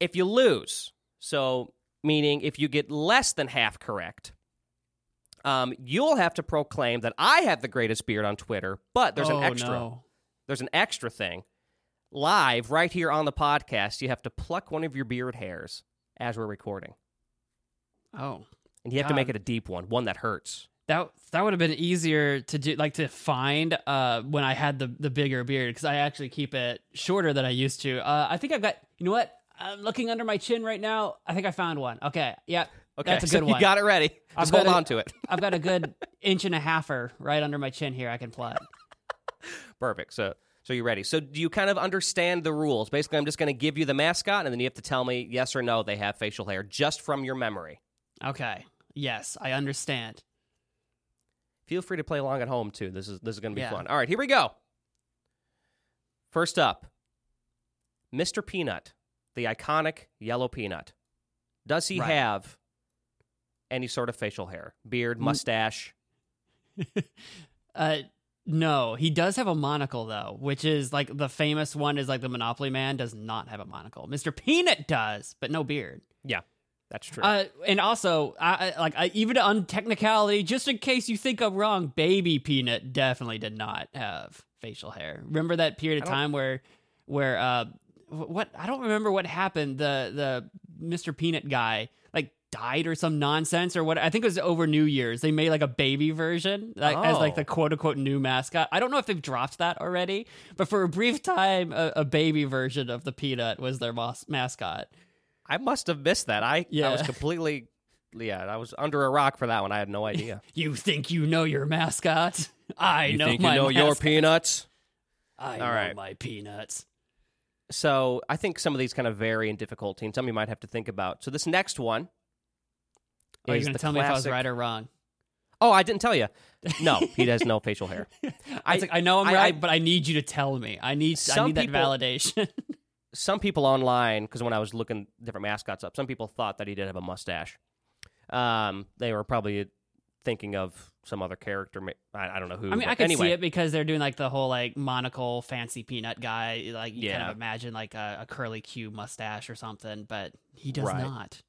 If you lose, so meaning if you get less than half correct, um, you'll have to proclaim that I have the greatest beard on Twitter, but there's oh, an extra. No. There's an extra thing. Live, right here on the podcast, you have to pluck one of your beard hairs as we're recording. Oh. And you have to make it a deep one, one that hurts. That that would have been easier to do, like to find uh, when I had the the bigger beard because I actually keep it shorter than I used to. Uh, I think I've got. You know what? I'm looking under my chin right now. I think I found one. Okay, yeah, Okay, that's a so good you one. got it ready. I've Just hold it- on to it. I've got a good inch and a halfer right under my chin here. I can plug. Perfect. So so you're ready. So do you kind of understand the rules? Basically, I'm just going to give you the mascot, and then you have to tell me yes or no they have facial hair, just from your memory. Okay. Yes, I understand. Feel free to play along at home too. This is this is going to be Yeah. fun. All right, here we go. First up, Mr. Peanut, the iconic yellow peanut. Does he Right. have any sort of facial hair, beard, mustache? Uh, no, he does have a monocle though, which is like the famous one is like the Monopoly Man does not have a monocle. Mr. Peanut does, but no beard. Yeah, that's true. Uh, and also, I, I like I, even on technicality, just in case you think I'm wrong, Baby Peanut definitely did not have facial hair. Remember that period of time where, where uh, what I don't remember what happened. The the Mr. Peanut guy like died or some nonsense or what. I think it was over New Year's. They made like a baby version like, as like Oh. the quote unquote new mascot. I don't know if they've dropped that already, but for a brief time, a, a baby version of the Peanut was their mas- mascot. I must have missed that. I I was completely yeah, I was under a rock for that one. I had no idea. You think you know your mascot? I know. you know think my you know your peanuts? I All know right. my peanuts. So I think some of these kind of vary in difficulty, and some you might have to think about. So this next one. Are you going to tell me if I was right or wrong? Oh, I didn't tell you. No, he has no facial hair. I, I- I know I'm I- right, I- but I need you to tell me. I need I need that people- validation. Some people online, because when I was looking different mascots up, some people thought that he did have a mustache. Um, they were probably thinking of some other character. I, I don't know who. I mean, I can anyway. see it because they're doing like the whole like monocle fancy peanut guy. Like you kind of imagine like a, a curly Q mustache or something, but he does Right. not.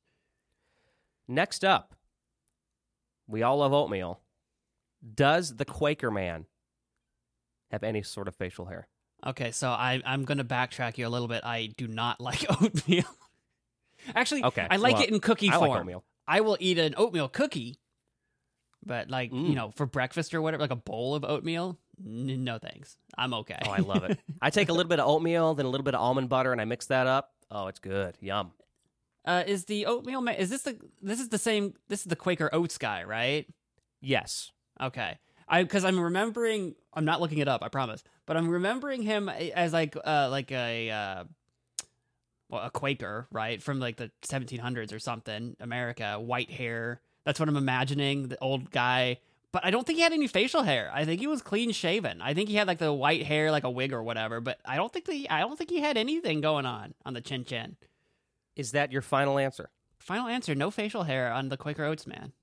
Next up, we all love oatmeal. Does the Quaker man have any sort of facial hair? Okay, so I I'm gonna backtrack you a little bit. I do not like oatmeal. Actually, Okay, I like well, it in cookie I form. like oatmeal. I will eat an oatmeal cookie, but like Mm. you know, for breakfast or whatever, like a bowl of oatmeal. N- no thanks. I'm okay. Oh, I love it. I take a little bit of oatmeal, then a little bit of almond butter, and I mix that up. Oh, it's good. Yum. uh, is the oatmeal? Ma- is this the? This is the same. This is the Quaker Oats guy, right? Yes. Okay. I because I'm remembering. I'm not looking it up. I promise. But I'm remembering him as like uh like a uh, well a Quaker, right, from like the 1700s or something. America, white hair. That's what I'm imagining. The old guy. But I don't think he had any facial hair. I think he was clean shaven. I think he had like the white hair, like a wig or whatever. But I don't think the I don't think he had anything going on on the chin chin. Is that your final answer? Final answer: no facial hair on the Quaker Oats man.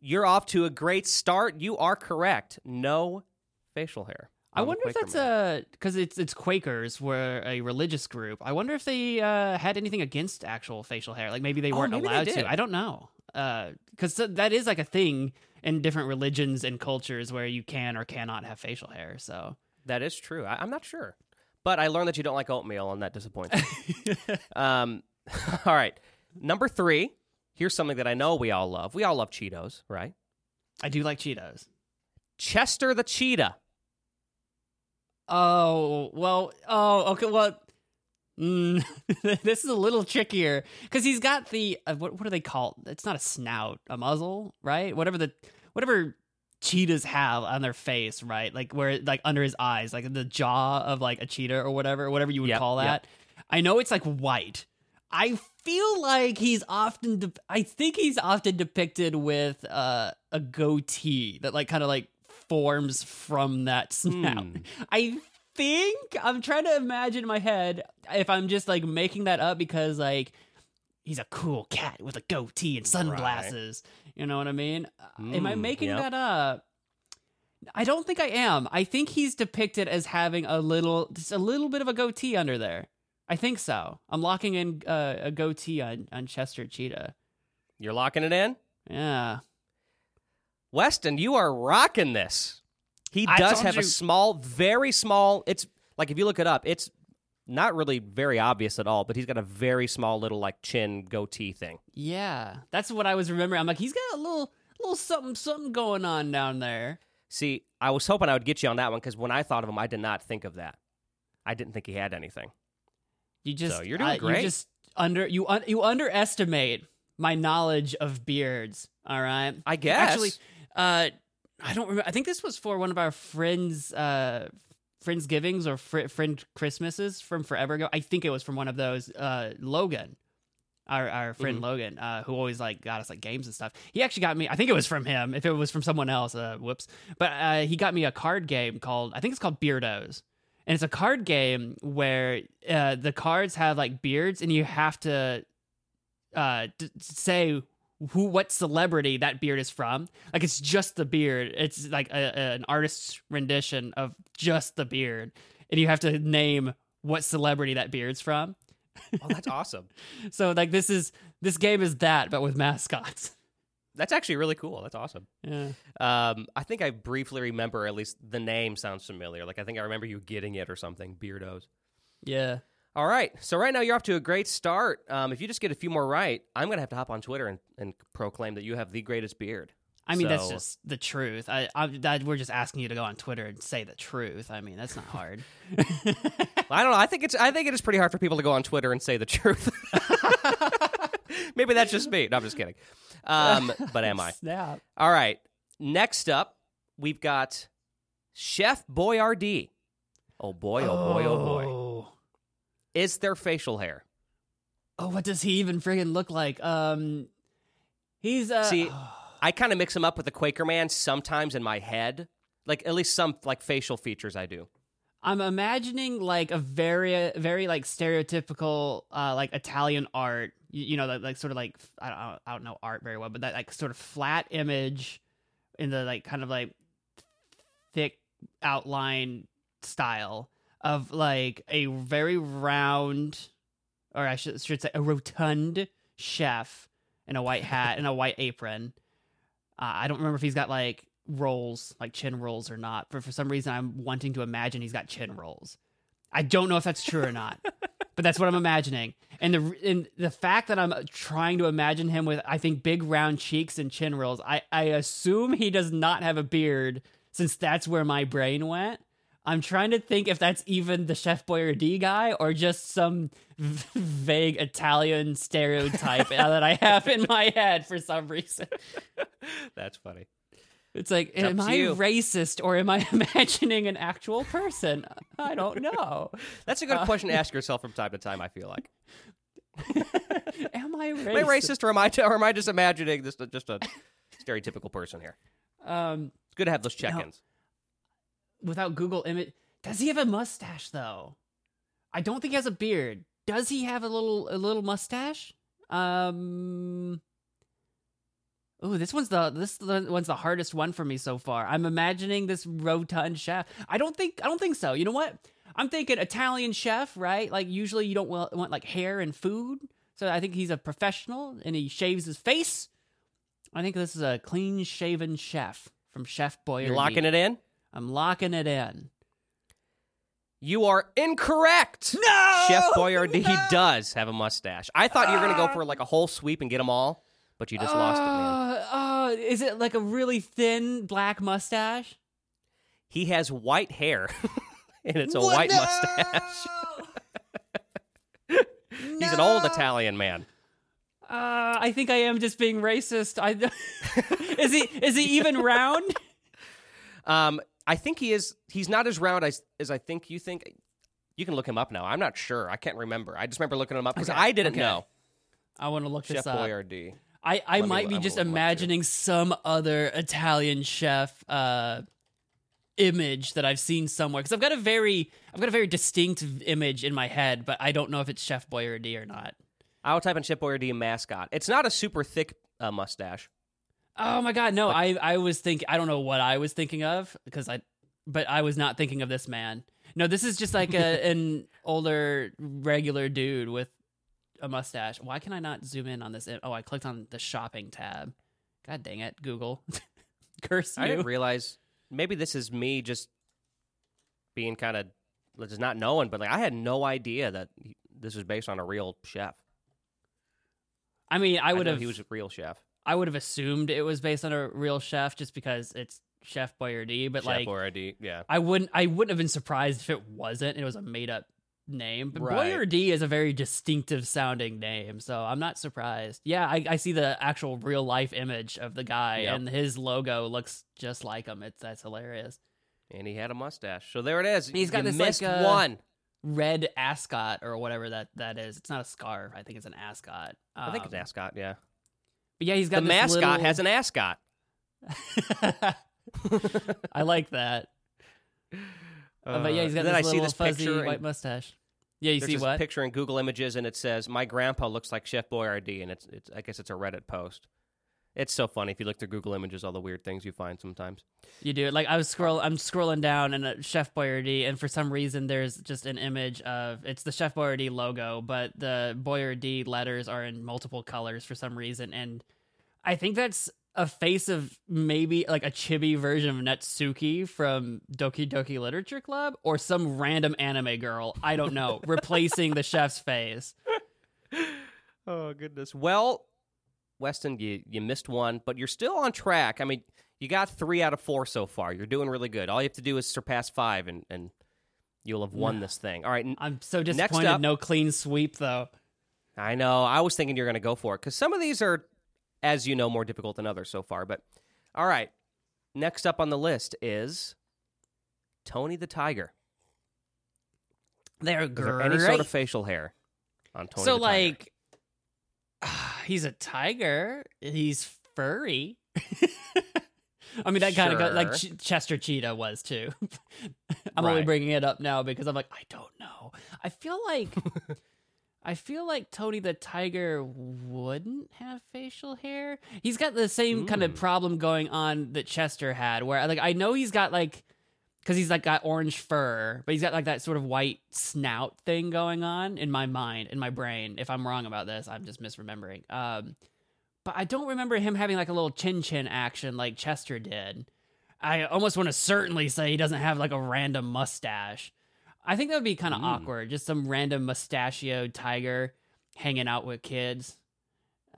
You're off to a great start. You are correct. No facial hair. I wonder if that's man. a because it's it's Quakers were a religious group. I wonder if they uh, had anything against actual facial hair. Like maybe they Oh, weren't maybe allowed did. to. I don't know. Because that is like a thing in different religions and cultures where you can or cannot have facial hair. So That is true. I, I'm not sure, but I learned that you don't like oatmeal, and that disappoints me. um, all right, number three. Here's something that I know we all love. We all love Cheetos, right? I do like Cheetos. Chester the cheetah. Oh well. Oh okay. Well, mm, this is a little trickier because he's got the uh, what? What do they call? It's not a snout, a muzzle, right? Whatever the whatever cheetahs have on their face, right? Like where like under his eyes, like the jaw of like a cheetah or whatever, whatever you would Yep, call yep. that. I know it's like white. I feel like he's often. De- I think he's often depicted with uh, a goatee that like kind of like forms from that snout. Hmm. I think I'm trying to imagine in my head if I'm just like making that up because like he's a cool cat with a goatee and sunglasses. You know what I mean? Uh, Am I Mm, making yep. that up? I don't think I am. I think he's depicted as having a little, just a little bit of a goatee under there. I think so. I'm locking in uh, a goatee on, on Chester Cheetah. You're locking it in? Yeah. Weston, you are rocking this. He does have you. a small, very small. It's like if you look it up, it's not really very obvious at all, but he's got a very small little like chin goatee thing. Yeah. That's what I was remembering. I'm like, he's got a little, little something, something going on down there. See, I was hoping I would get you on that one because when I thought of him, I did not think of that. I didn't think he had anything. You just So you're doing uh, You great. just under you un, you underestimate my knowledge of beards. All right. I guess. Actually, uh, I don't remember. I think this was for one of our friends, uh, friends givings or fr- friend Christmases from forever ago. I think it was from one of those. Uh, Logan, our our friend Mhm. Logan, uh, who always like got us like games and stuff. He actually got me. I think it was from him. If it was from someone else, uh, whoops. But uh, he got me a card game called I think it's called Beardos. And it's a card game where uh, the cards have like beards, and you have to uh, d- say who what celebrity that beard is from. Like it's just the beard. It's like a, a- an artist's rendition of just the beard, and you have to name what celebrity that beard's from. oh, that's awesome. So like this is this game is that, but with mascots. That's actually really cool. That's awesome. Yeah. Um, I think I briefly remember at least the name sounds familiar. Like I think I remember you getting it or something. Beardos. Yeah. All right. So right now you're off to a great start. Um, if you just get a few more right, I'm gonna have to hop on Twitter and, and proclaim that you have the greatest beard. I mean, that's just the truth. I, I, that, we're just asking you to go on Twitter and say the truth. I mean, that's not hard. I don't know. I think it's I think it is pretty hard for people to go on Twitter and say the truth. Maybe that's just me. No, I'm just kidding. Um, but am I? Snap. All right. Next up, we've got Chef Boyardee. Oh boy, oh boy, oh boy. Is there facial hair? Oh, what does he even friggin' look like? Um, he's uh. See, I kind of mix him up with the Quaker Man sometimes in my head. Like at least some like facial features I do. I'm imagining like a very, very like stereotypical, uh, like Italian art. You, you know, like, like sort of like I don't, I don't know art very well, but that like sort of flat image, in the like kind of like thick outline style of like a very round, or I should should say a rotund chef in a white hat and a white apron. Uh, I don't remember if he's got like rolls, like chin rolls or not. But for some reason, I'm wanting to imagine he's got chin rolls. I don't know if that's true or not, but that's what I'm imagining. And the and the fact that I'm trying to imagine him with, I think, big round cheeks and chin rolls. I I assume he does not have a beard, since that's where my brain went. I'm trying to think if that's even the Chef Boyardee guy or just some v- vague Italian stereotype that I have in my head for some reason. That's funny. It's like, It's am I you. racist or am I imagining an actual person? I don't know. That's a good question to ask yourself from time to time. I feel like. Am I racist? Am I racist, or am I, or am I just imagining this just a stereotypical person here? Um, It's good to have those check-ins. Without Google image, does he have a mustache though? I don't think he has a beard. Does he have a little a little mustache? Um. Oh, this one's the this one's the hardest one for me so far. I'm imagining this rotund chef. I don't think I don't think so. You know what? I'm thinking Italian chef, right? Like usually you don't want, want like hair and food. So I think he's a professional and he shaves his face. I think this is a clean shaven chef from Chef Boyardee. You're locking it in? I'm locking it in. You are incorrect. No, Chef Boyardee no! does have a mustache. I thought you were going to go for like a whole sweep and get them all, but you just lost it, man. Uh, uh, is it like a really thin black mustache? He has white hair, and it's a white mustache. He's an old Italian man. Uh, I think I am just being racist. I is he is he even round? Um, I think he is. He's not as round as as I think you think. You can look him up now. I'm not sure. I can't remember. I just remember looking him up because Okay, I didn't okay. know. I want to look Chef this up. Boyardee. I, I Let me- might be I'm just gonna look him up, too. imagining some other Italian chef uh, image that I've seen somewhere because I've got a very I've got a very distinct image in my head, but I don't know if it's Chef Boyardee or not. I'll type in Chef Boyardee mascot. It's not a super thick uh, mustache. Oh my god, no! I I was thinking I don't know what I was thinking of because I, but I was not thinking of this man. No, this is just like a, an older regular dude with a mustache. Why can I not zoom in on this? Oh, I clicked on the shopping tab. God dang it, Google! Curse you! I didn't realize. Maybe this is me just being kind of just not knowing, but like I had no idea that this was based on a real chef. I mean, I would have He was a real chef. I would have assumed it was based on a real chef just because it's Chef Boyardee, but chef like Boyardee. Yeah. I wouldn't I wouldn't have been surprised if it wasn't. It was a made up name. But Right. Boyardee is a very distinctive sounding name, so I'm not surprised. Yeah, I, I see the actual real life image of the guy Yep. and his logo looks just like him. It's that's hilarious. And he had a mustache. So there it is. He's got you this, like, uh, one. Red ascot or whatever that, that is. It's not a scarf. I think it's an ascot. I think it's Um, ascot. Yeah. But yeah, he's got this mascot little- has an ascot. I like that. Uh, but yeah, he's got then this I see little this fuzzy white and mustache. Yeah, you see what? picture in Google Images, and it says, "My grandpa looks like Chef Boyardee," and it's it's. I guess it's a Reddit post. It's so funny if you look through Google Images, all the weird things you find sometimes. You do. Like I was scroll I'm scrolling down and uh, Chef Boyardee and for some reason there's just an image of it's the Chef Boyardee logo, but the Boyardee letters are in multiple colors for some reason and I think that's a face of maybe like a chibi version of Natsuki from Doki Doki Literature Club or some random anime girl, I don't know, replacing the chef's face. Oh goodness. Well, Weston, you you missed one, but you're still on track. I mean, you got three out of four so far. You're doing really good. All you have to do is surpass five, and and you'll have won this thing. All right. n- I'm so disappointed up- no clean sweep though. I know. I was thinking you're going to go for it because some of these are, as you know, more difficult than others so far. But all right. Next up on the list is Tony the Tiger. They're great. any sort of facial hair on Tony? so the Tiger? like he's a tiger he's furry i mean that kind of got like Ch- chester cheetah was too i'm Right. only bringing it up now because i'm like i don't know i feel like I feel like Tony the Tiger wouldn't have facial hair. He's got the same kind of Mm. problem going on that Chester had, where like I know he's got like because he's like got orange fur, but he's got like that sort of white snout thing going on in my mind, in my brain. If I'm wrong about this, I'm just misremembering. Um, but I don't remember him having like a little chin chin action like Chester did. I almost want to certainly say he doesn't have like a random mustache. I think that would be kind of Mm. awkward. Just some random mustachioed tiger hanging out with kids.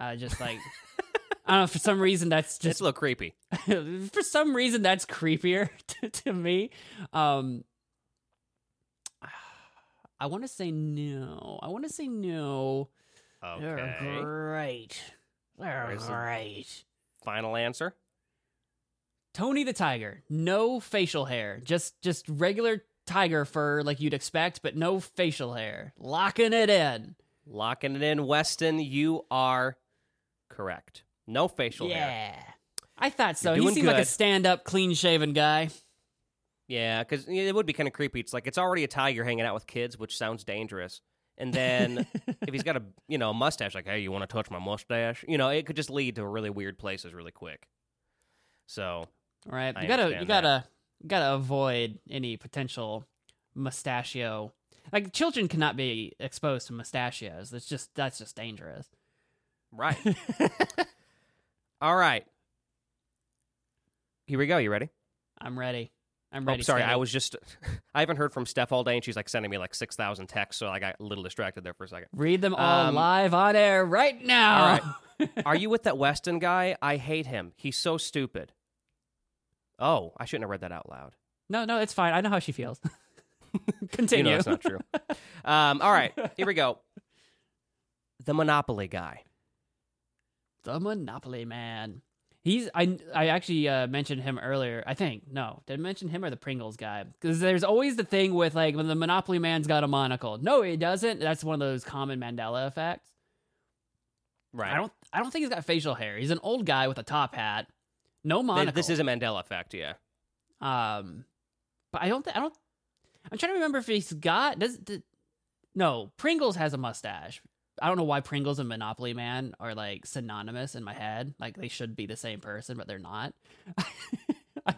Uh, just like I don't know. For some reason, that's It's just a little creepy. for some reason that's creepier to, to me. Um, I want to say no. I want to say no. They're Okay. great. They're Where's great. Final answer. Tony the Tiger, no facial hair, just just regular tiger fur like you'd expect, but no facial hair. Locking it in. Locking it in, Weston. You are correct. No facial hair. yeah, I thought so. He seemed like a stand-up, clean-shaven guy. Yeah, because it would be kind of creepy. It's like it's already a tiger hanging out with kids, which sounds dangerous. And then if he's got a you know a mustache, like hey, you want to touch my mustache? You know, it could just lead to really weird places really quick. So All right, I you gotta you gotta you gotta avoid any potential mustachio. Like children cannot be exposed to mustachios. That's just that's just dangerous. right, all right. Here we go. You ready? I'm ready. I'm Oh, ready. sorry, steady. I was just. I haven't heard from Steph all day, and she's like sending me like six thousand texts, so I got a little distracted there for a second. read them all Um, live on air right now. All right. Are you with that Weston guy? I hate him. He's so stupid. Oh, I shouldn't have read that out loud. No, no, it's fine. I know how she feels. You Continue. know that's not true. um, all right, here we go. The Monopoly guy. The Monopoly Man. He's I I actually uh, mentioned him earlier. I think no, did I mention him or the Pringles guy? Because there's always the thing with like when the Monopoly Man's got a monocle. No, he doesn't. That's one of those common Mandela effects. Right. I don't I don't think he's got facial hair. He's an old guy with a top hat, no monocle. This is a Mandela effect, yeah. um, but I don't th- I don't. I'm trying to remember if he's got does. does no, Pringles has a mustache. I don't know why Pringles and Monopoly Man are like synonymous in my head. Like they should be the same person, but they're not. I,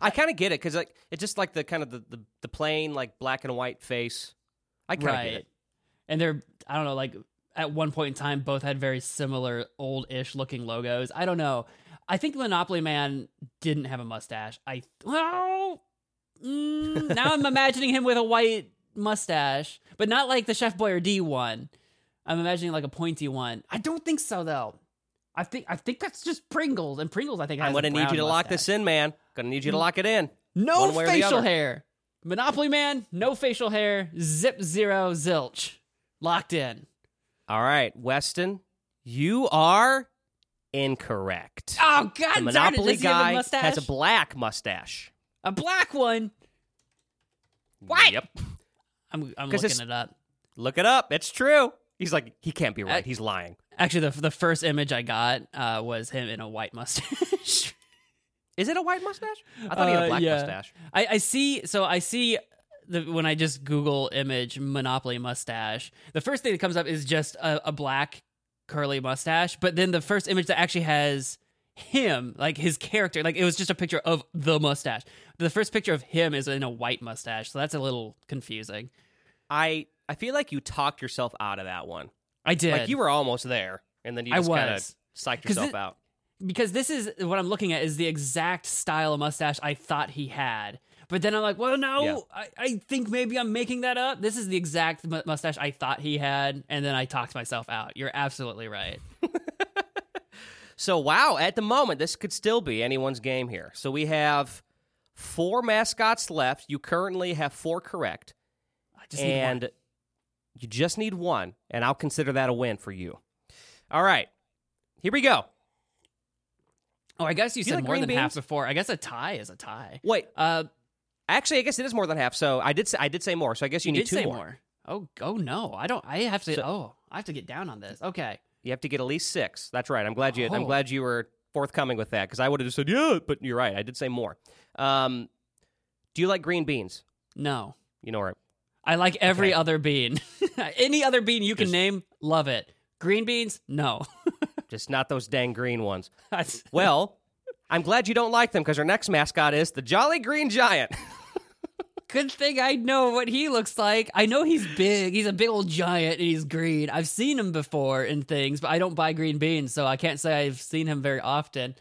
I kind of get it because like it's just like the kind of the, the, the plain like black and white face. I kind of get it. And they're I don't know like at one point in time both had very similar old-ish looking logos. I don't know. I think Monopoly Man didn't have a mustache. I well, mm, now I'm imagining him with a white mustache, but not like the Chef Boyardee one. I'm imagining like a pointy one. I don't think so though. I think I think that's just Pringles, and Pringles I think I'm gonna a need you to lock this in, man. Gonna need you to lock it in. No one way or the facial hair. Monopoly Man, no facial hair. Zip zero zilch. Locked in. All right, Weston, you are incorrect. Oh the God! it. Monopoly a guy mustache? has a black mustache. A black one. What? Yep. I'm I'm looking it up. Look it up. It's true. He's like, he can't be right. Uh, He's lying. Actually, the the first image I got uh, was him in a white mustache. Is it a white mustache? I thought he had Uh, a black yeah. mustache. I, I see. So I see the when I just Google image Monopoly mustache. The first thing that comes up is just a, a black curly mustache. But then the first image that actually has him, like his character, like it was just a picture of the mustache. The first picture of him is in a white mustache, so that's a little confusing. I I feel like you talked yourself out of that one. I did. Like you were almost there, and then you just kind of psyched yourself it- out. because this is what I'm looking at is the exact style of mustache I thought he had. But then I'm like, well, no, Yeah. I, I think maybe I'm making that up. This is the exact mu- mustache I thought he had, and then I talked myself out. You're absolutely right. So wow, at the moment, this could still be anyone's game here. So we have four mascots left. You currently have four correct, I just need one. and you just need one, and I'll consider that a win for you. All right, here we go. oh, I guess you, you said like more than half before. I guess a tie is a tie. Wait, Uh, actually, I guess it is more than half. So I did say I did say more. So I guess you, you need did two say more. more. Oh, oh no, I don't. I have to. So- oh, I have to get down on this. Okay. You have to get at least six. That's right. I'm glad you. I'm Oh. glad you were forthcoming with that because I would have just said yeah, but you're right. I did say more. Um, do you like green beans? No, You know, right? I like every Okay. other bean. Any other bean you can Just- name, love it. Green beans, no. Just not those dang green ones. Well, I'm glad you don't like them because our next mascot is the Jolly Green Giant. Good thing I know what he looks like. I know he's big. He's a big old giant and he's green. I've seen him before in things, but I don't buy green beans, so I can't say I've seen him very often.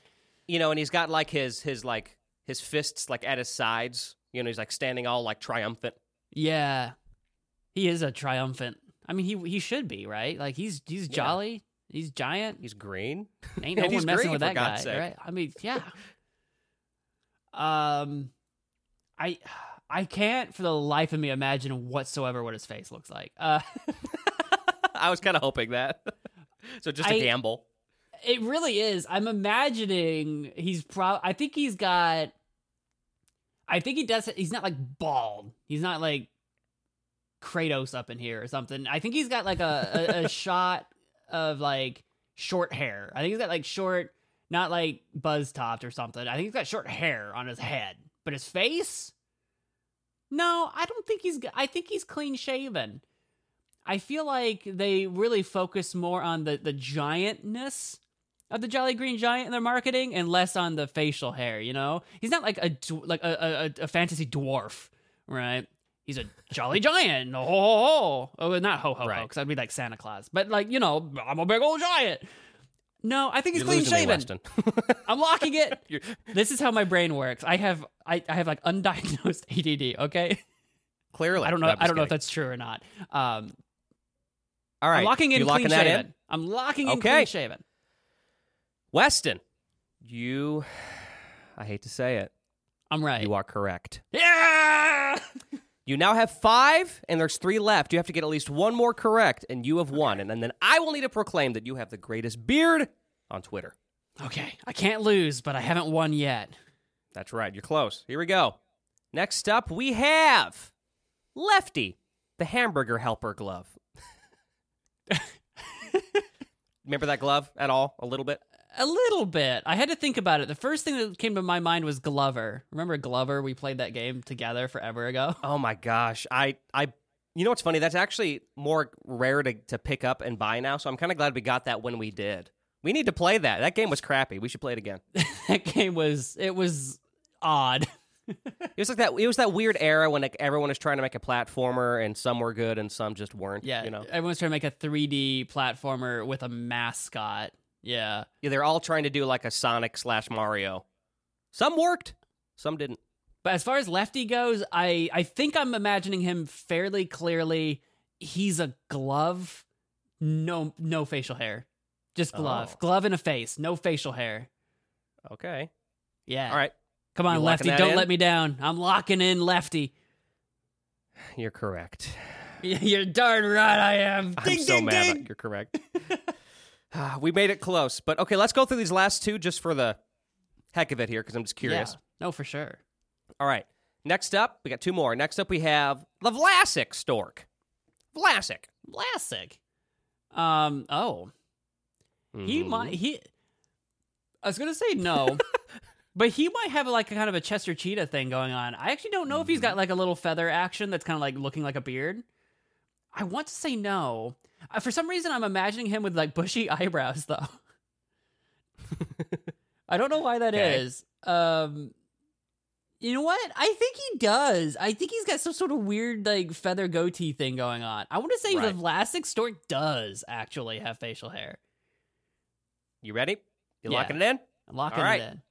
you know, and he's got like his his like his fists like at his sides. You know, he's like standing all like triumphant. Yeah. He is a triumphant. I mean, he he should be, right? Like he's he's jolly. He's giant. He's green. Ain't no one messing green, with that guy, sake. right? I mean, yeah. um, I I can't for the life of me imagine whatsoever what his face looks like. Uh, I was kind of hoping that. so just a I- gamble. it really is. I'm imagining he's probably. I think he's got. I think he does. He's not like bald. He's not like Kratos up in here or something. I think he's got like a, a, a shot of like short hair. I think he's got like short, not like buzz topped or something. I think he's got short hair on his head, but his face. No, I don't think he's. I think he's clean shaven. I feel like they really focus more on the the giantness of the Jolly Green Giant in their marketing and less on the facial hair. You know, he's not like a like a, a, a fantasy dwarf, right? He's a jolly giant. Ho ho ho! Oh, not ho ho ho, because I'd be like Santa Claus. But like you know, I'm a big old giant. No, I think he's clean shaven. I'm locking it. This is how my brain works. I have I, I have like undiagnosed ADD. Okay, Clearly, I don't know. No, I don't know if that's true or not. Um, all right. I'm locking in you clean shaven. in? I'm locking in Okay. clean shaven. Weston, you. I hate to say it. I'm right. You are correct. Yeah. You now have five, and there's three left. You have to get at least one more correct, and you have won. And, and then I will need to proclaim that you have the greatest beard on Twitter. Okay, I can't lose, but I haven't won yet. That's right. You're close. Here we go. Next up, we have Lefty, the hamburger helper glove. Remember that glove at all? A little bit? A little bit. I had to think about it. The first thing that came to my mind was Glover. Remember Glover? We played that game together forever ago. Oh my gosh. I, I, you know what's funny? That's actually more rare to, to pick up and buy now. So I'm kind of glad we got that when we did. We need to play that. That game was crappy. We should play it again. that game was it was odd. It was like that. It was that weird era when like, everyone was trying to make a platformer, and some were good and some just weren't. Yeah, you know, everyone's trying to make a 3D platformer with a mascot. Yeah, yeah, they're all trying to do like a Sonic slash Mario. Some worked, some didn't. but as far as Lefty goes, I I think I'm imagining him fairly clearly. He's a glove, no no facial hair, just oh. glove, Oh. glove and a face, no facial hair. Okay, Yeah, all right, Come on, You Lefty, don't in? let me down. I'm locking in Lefty. you're correct. You're darn right I am. I'm Ding, so ding, mad. ding. You're correct. We made it close, but okay, let's go through these last two just for the heck of it here because I'm just curious. Yeah. No, for sure. All right, next up, we got two more. Next up, we have the Vlasic stork. Vlasic. Vlasic. Um. Oh, he Mhm. might. He. I was gonna say no, but he might have like a kind of a Chester Cheetah thing going on. I actually don't know if he's Mm-hmm. got like a little feather action that's kind of like looking like a beard. I want to say no. Uh, for some reason, I'm imagining him with like bushy eyebrows though. I don't know why that Okay. is. Um. You know what? I think he does. I think he's got some sort of weird like feather goatee thing going on. I want to say Right. the Vlasic stork does actually have facial hair. You ready? You Yeah. locking it in? I'm locking right. it in.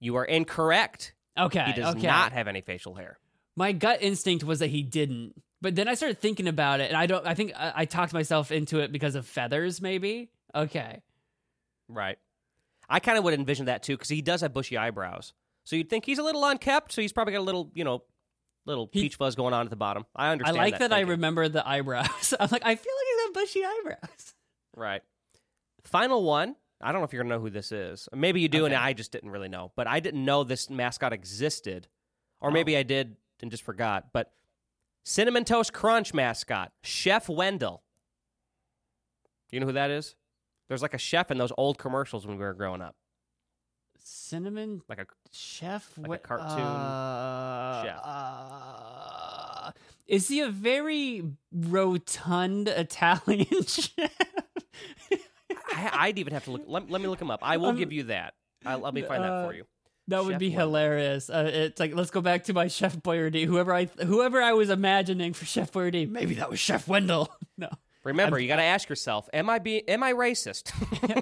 You are incorrect. Okay. He does okay. not have any facial hair. My gut instinct was that he didn't, but then I started thinking about it, and I don't. I think I, I talked myself into it because of feathers, maybe. Okay. Right. I kind of would envision that too because he does have bushy eyebrows. So you'd think he's a little unkept, so he's probably got a little, you know, little He- peach fuzz going on at the bottom. I understand. I like that, I remember the eyebrows. I'm like, I feel like he's got bushy eyebrows. Right. Final one. I don't know if you're gonna know who this is. Maybe you do, and I just didn't really know. But I didn't know this mascot existed, or Oh. maybe I did and just forgot. But cinnamon toast crunch mascot Chef Wendell. You know who that is? There's like a chef in those old commercials when we were growing up, Cinnamon like a chef, Like a cartoon uh, chef. Uh, Is he a very rotund Italian chef? I, I'd even have to look. Let, let me look him up. I will Um, give you that. I, let me find that uh, for you. That would Chef be Wendell. hilarious. Uh, it's like let's go back to my Chef Boyardee. Whoever I whoever I was imagining for Chef Boyardee, maybe that was Chef Wendell. No, Remember, you got to ask yourself: Am I being? Am I racist?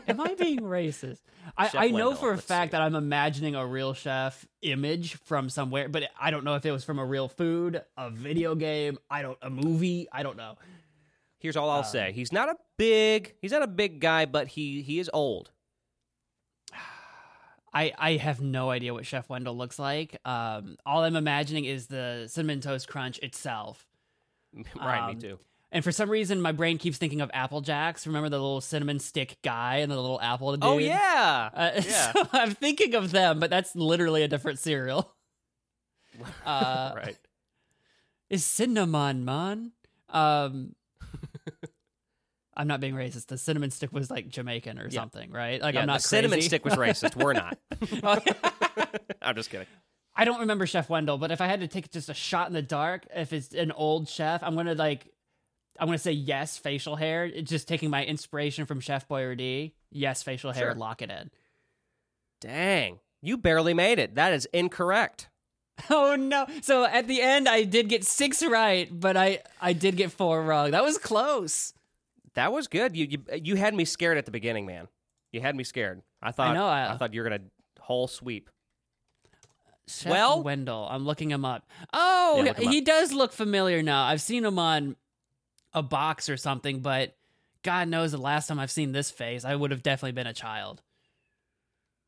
am I being racist? I, I know Wendell, for a fact see. that I'm imagining a real chef image from somewhere, but I don't know if it was from a real food, a video game, I don't a movie. I don't know. Here's all I'll say: He's not a big. He's not a big guy, but he he is old. I, I have no idea what Chef Wendell looks like. Um, all I'm imagining is the cinnamon toast crunch itself. right, me Um, too. And for some reason, my brain keeps thinking of Apple Jacks. Remember the little cinnamon stick guy and the little apple dude? Oh yeah, Uh, yeah. so I'm thinking of them, but that's literally a different cereal. Uh, right. Is cinnamon man? Um, I'm not being racist. The cinnamon stick was like Jamaican or Yeah. something, right? Like yeah, I'm not the cinnamon crazy. stick was racist. We're not. I'm just kidding. I don't remember Chef Wendell, but if I had to take just a shot in the dark, if it's an old chef, I'm gonna like, I'm gonna say yes, facial hair. It's just taking my inspiration from Chef Boyardee. Yes, facial hair. Sure. Lock it in. Dang, you barely made it. That is incorrect. Oh no! So at the end, I did get six right, but I I did get four wrong. That was close. That was good. You you you had me scared at the beginning, man. You had me scared. I thought know, I- I thought you were gonna whole sweep. Chef Well- Wendell. I'm looking him up. Oh, Yeah, him he does look familiar now. I've seen him on a box or something, but God knows the last time I've seen this face, I would have definitely been a child.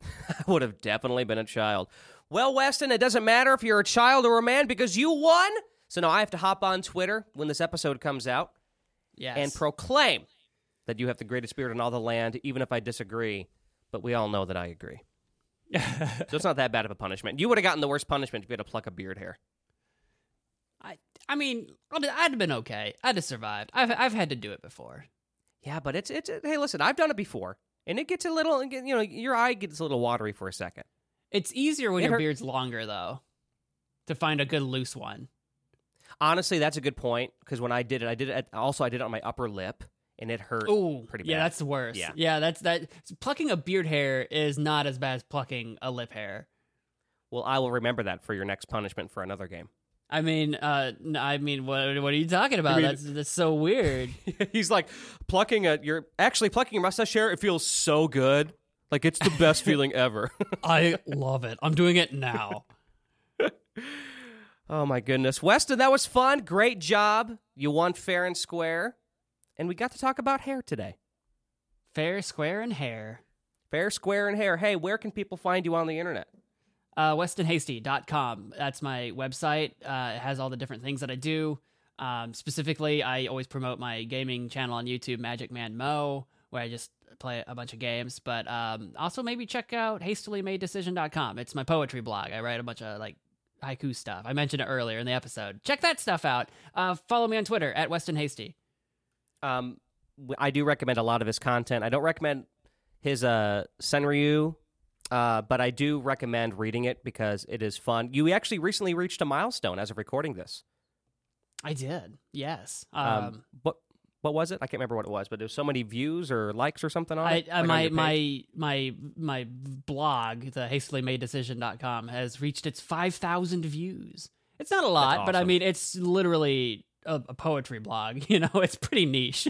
I would have definitely been a child. Well, Weston, it doesn't matter if you're a child or a man because you won. So now I have to hop on Twitter when this episode comes out Yes. and proclaim that you have the greatest spirit in all the land, even if I disagree. But we all know that I agree. So it's not that bad of a punishment. You would have gotten the worst punishment if you had to pluck a beard hair. I, I mean, I'd, I'd have been okay. I'd have survived. I've, I've had to do it before. Yeah, but it's it's hey, listen, I've done it before, and it gets a little, you know, your eye gets a little watery for a second. It's easier when It your hurt- beard's longer, though, to find a good loose one. Honestly, that's a good point because when I did it, I did it. At, also, I did it on my upper lip, and it hurt. Ooh, pretty bad. yeah, that's the worst. Yeah. yeah, that's that. Plucking a beard hair is not as bad as plucking a lip hair. Well, I will remember that for your next punishment for another game. I mean, uh, I mean, what what are you talking about? mean- that's that's so weird. He's like plucking a. You're actually plucking your mustache hair. It feels so good. Like it's the best feeling ever. I love it. I'm doing it now. Oh my goodness, Weston, that was fun. Great job. You won fair and square, and we got to talk about hair today. Fair, square, and hair. Fair, square, and hair. Hey, where can people find you on the internet? Uh, WestonHasty.com. That's my website. Uh, it has all the different things that I do. Um, specifically, I always promote my gaming channel on YouTube, Magic Man Mo, where I just play a bunch of games. But um, also maybe check out HastilyMadeDecision.com. It's my poetry blog. I write a bunch of like haiku stuff. I mentioned it earlier in the episode. Check that stuff out. Uh, follow me on Twitter at Weston Hasty. Um, I do recommend a lot of his content. I don't recommend his uh Senryu, uh, but I do recommend reading it because it is fun. You actually recently reached a milestone as of recording this. I did. Yes. Um, Um, what what was it? I can't remember what it was, but there was so many views or likes or something on I, it. uh, like my page? my my my blog, the hastilymadedecision.com, has reached its 5,000 views. It's not a lot, but I mean, it's literally a, a poetry blog. You know, it's pretty niche.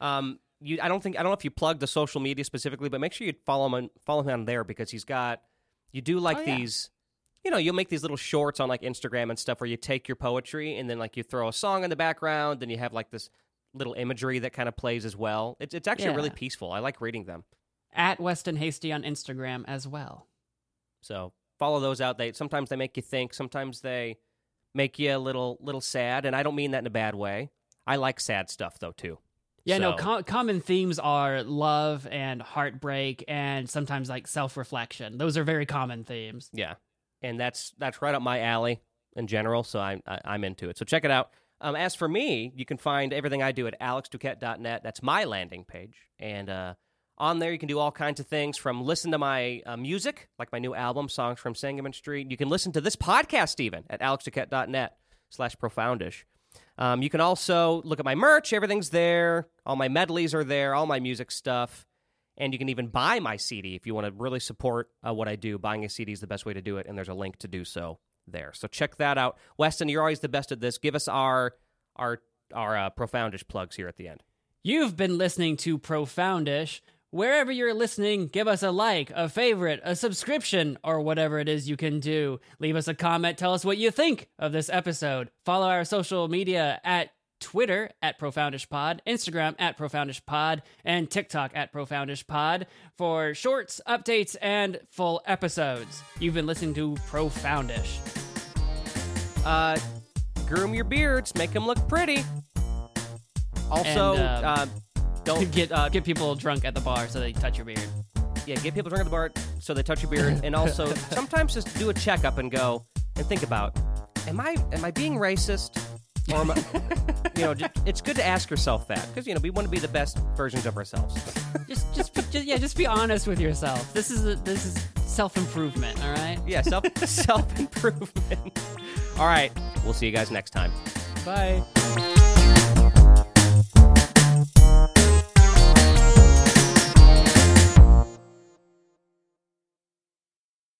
Um, you, I don't think I don't know if you plugged the social media specifically, but make sure you follow him on, follow him on there because he's got you do like Oh, yeah. these. You know, you'll make these little shorts on like Instagram and stuff where you take your poetry and then like you throw a song in the background, then you have like this little imagery that kind of plays as well. It's it's actually really peaceful. I like reading them. At Weston Hasty on Instagram as well. So follow those out. They sometimes they make you think, sometimes they make you a little little sad, and I don't mean that in a bad way. I like sad stuff though too. Yeah, no, com- common themes are love and heartbreak and sometimes like self reflection. Those are very common themes. Yeah, and that's that's right up my alley in general. So I'm I, I'm into it. So check it out. Um, as for me, you can find everything I do at alexduquette.net. That's my landing page, and uh, on there you can do all kinds of things from listen to my uh, music, like my new album, songs from Sangamon Street. You can listen to this podcast even at alexduquette.net. slash profoundish. Um, you can also look at my merch. Everything's there. All my medleys are there. All my music stuff. And you can even buy my CD if you want to really support uh, what I do. Buying a CD is the best way to do it, and there's a link to do so there. So check that out. Weston, you're always the best at this. Give us our our our uh, profoundish plugs here at the end. You've been listening to Profoundish. Wherever you're listening, give us a like, a favorite, a subscription, or whatever it is you can do. Leave us a comment. Tell us what you think of this episode. Follow our social media at Twitter at ProfoundishPod, Instagram at ProfoundishPod, and TikTok at ProfoundishPod for shorts, updates, and full episodes. You've been listening to Profoundish. Uh, groom your beards, make them look pretty. Also, And, um, uh, don't Get uh, get people drunk at the bar so they touch your beard. yeah, get people drunk at the bar so they touch your beard, and also sometimes just do a checkup and go and think about, am I am I being racist? or am I, you know, just, it's good to ask yourself that because you know we want to be the best versions of ourselves. just, just, be, just, yeah, just be honest with yourself. This is a, this is self improvement. All right. Yeah, self self improvement. All right. We'll see you guys next time. Bye.